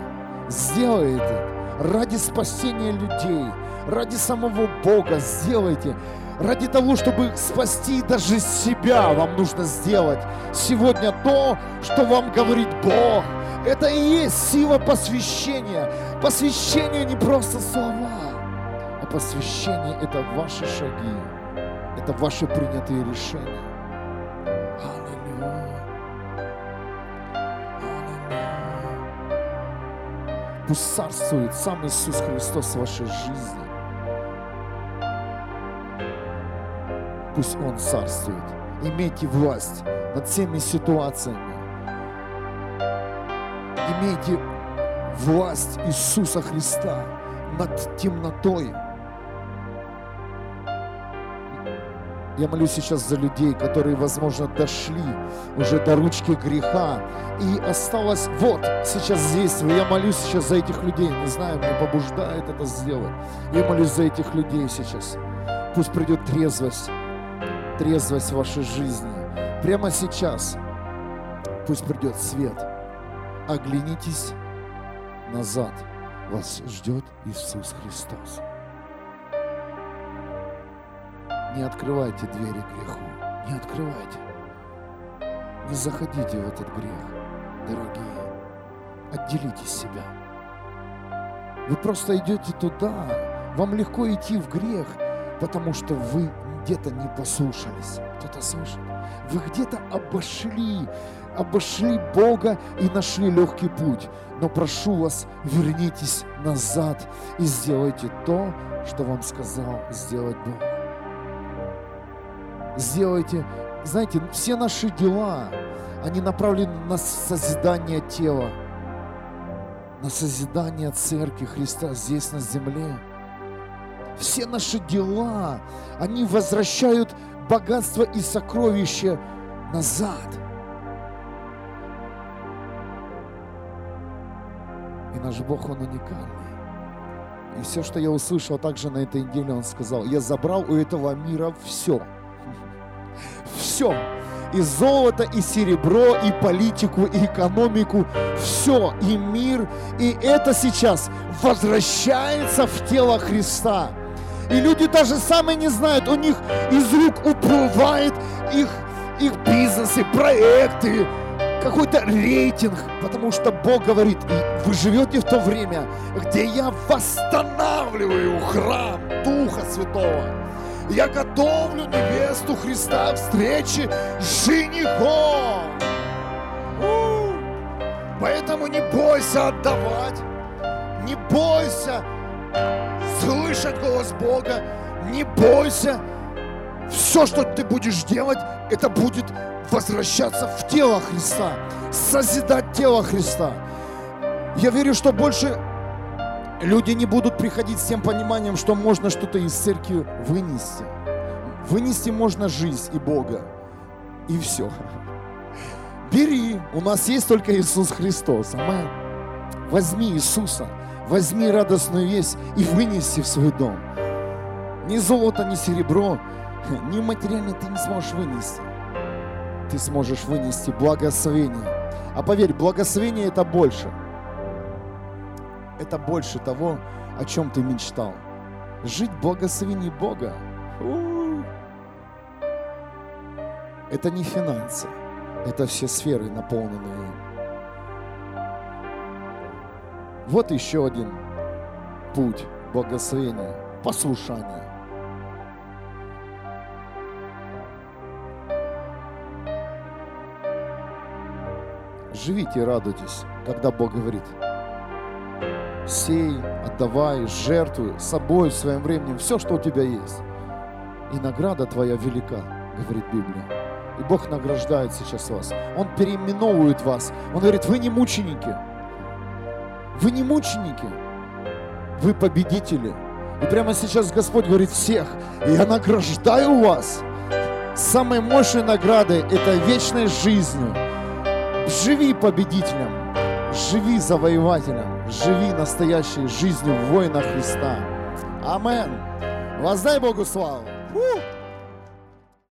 Сделайте это. Ради спасения людей, ради самого Бога сделайте. Ради того, чтобы спасти даже себя, вам нужно сделать сегодня то, что вам говорит Бог. Это и есть сила посвящения. Посвящение не просто слова, а посвящение – это ваши шаги, это ваши принятые решения. Пусть царствует сам Иисус Христос в вашей жизни. Пусть Он царствует. Имейте власть над всеми ситуациями. Имейте власть Иисуса Христа над темнотой. Я молюсь сейчас за людей, которые, возможно, дошли уже до ручки греха. И осталось вот сейчас здесь. Я молюсь сейчас за этих людей. Не знаю, меня побуждает это сделать. Я молюсь за этих людей сейчас. Пусть придет трезвость. Трезвость в вашей жизни. Прямо сейчас. Пусть придет свет. Оглянитесь назад. Вас ждет Иисус Христос. Не открывайте двери греху. Не открывайте. Не заходите в этот грех, дорогие. Отделите себя. Вы просто идете туда. Вам легко идти в грех, потому что вы где-то не послушались. Кто-то слышит? Вы где-то обошли, обошли Бога и нашли легкий путь. Но прошу вас, вернитесь назад и сделайте то, что вам сказал сделать Бог сделайте. Знаете, все наши дела, они направлены на созидание тела, на созидание церкви Христа здесь на земле. Все наши дела, они возвращают богатство и сокровища назад. И наш Бог, Он уникальный. И все, что я услышал также на этой неделе, Он сказал, я забрал у этого мира все – все. И золото, и серебро, и политику, и экономику, все, и мир. И это сейчас возвращается в тело Христа. И люди даже самые не знают, у них из рук уплывает их, их бизнесы, проекты, какой-то рейтинг, потому что Бог говорит, вы живете в то время, где я восстанавливаю храм Духа Святого. Я готовлю невесту Христа встречи с женихом. Поэтому не бойся отдавать, не бойся слышать голос Бога, не бойся. Все, что ты будешь делать, это будет возвращаться в тело Христа, созидать тело Христа. Я верю, что больше люди не будут приходить с тем пониманием, что можно что-то из церкви вынести. Вынести можно жизнь и Бога. И все. Бери, у нас есть только Иисус Христос. Амин. Возьми Иисуса, возьми радостную весть и вынеси в свой дом. Ни золото, ни серебро, ни материально ты не сможешь вынести. Ты сможешь вынести благословение. А поверь, благословение это больше – это больше того, о чем ты мечтал. Жить в благословении Бога. Это не финансы, это все сферы, наполненные им. Вот еще один путь благословения, послушания. Живите и радуйтесь, когда Бог говорит – Сей, отдавай, жертвуй собой, своим временем, все, что у тебя есть. И награда твоя велика, говорит Библия. И Бог награждает сейчас вас. Он переименовывает вас. Он говорит, вы не мученики. Вы не мученики. Вы победители. И прямо сейчас Господь говорит всех, я награждаю вас. Самой мощной наградой – это вечной жизнью. Живи победителем, живи завоевателем, живи настоящей жизнью воина Христа. Амен. Воздай Богу славу. Фу!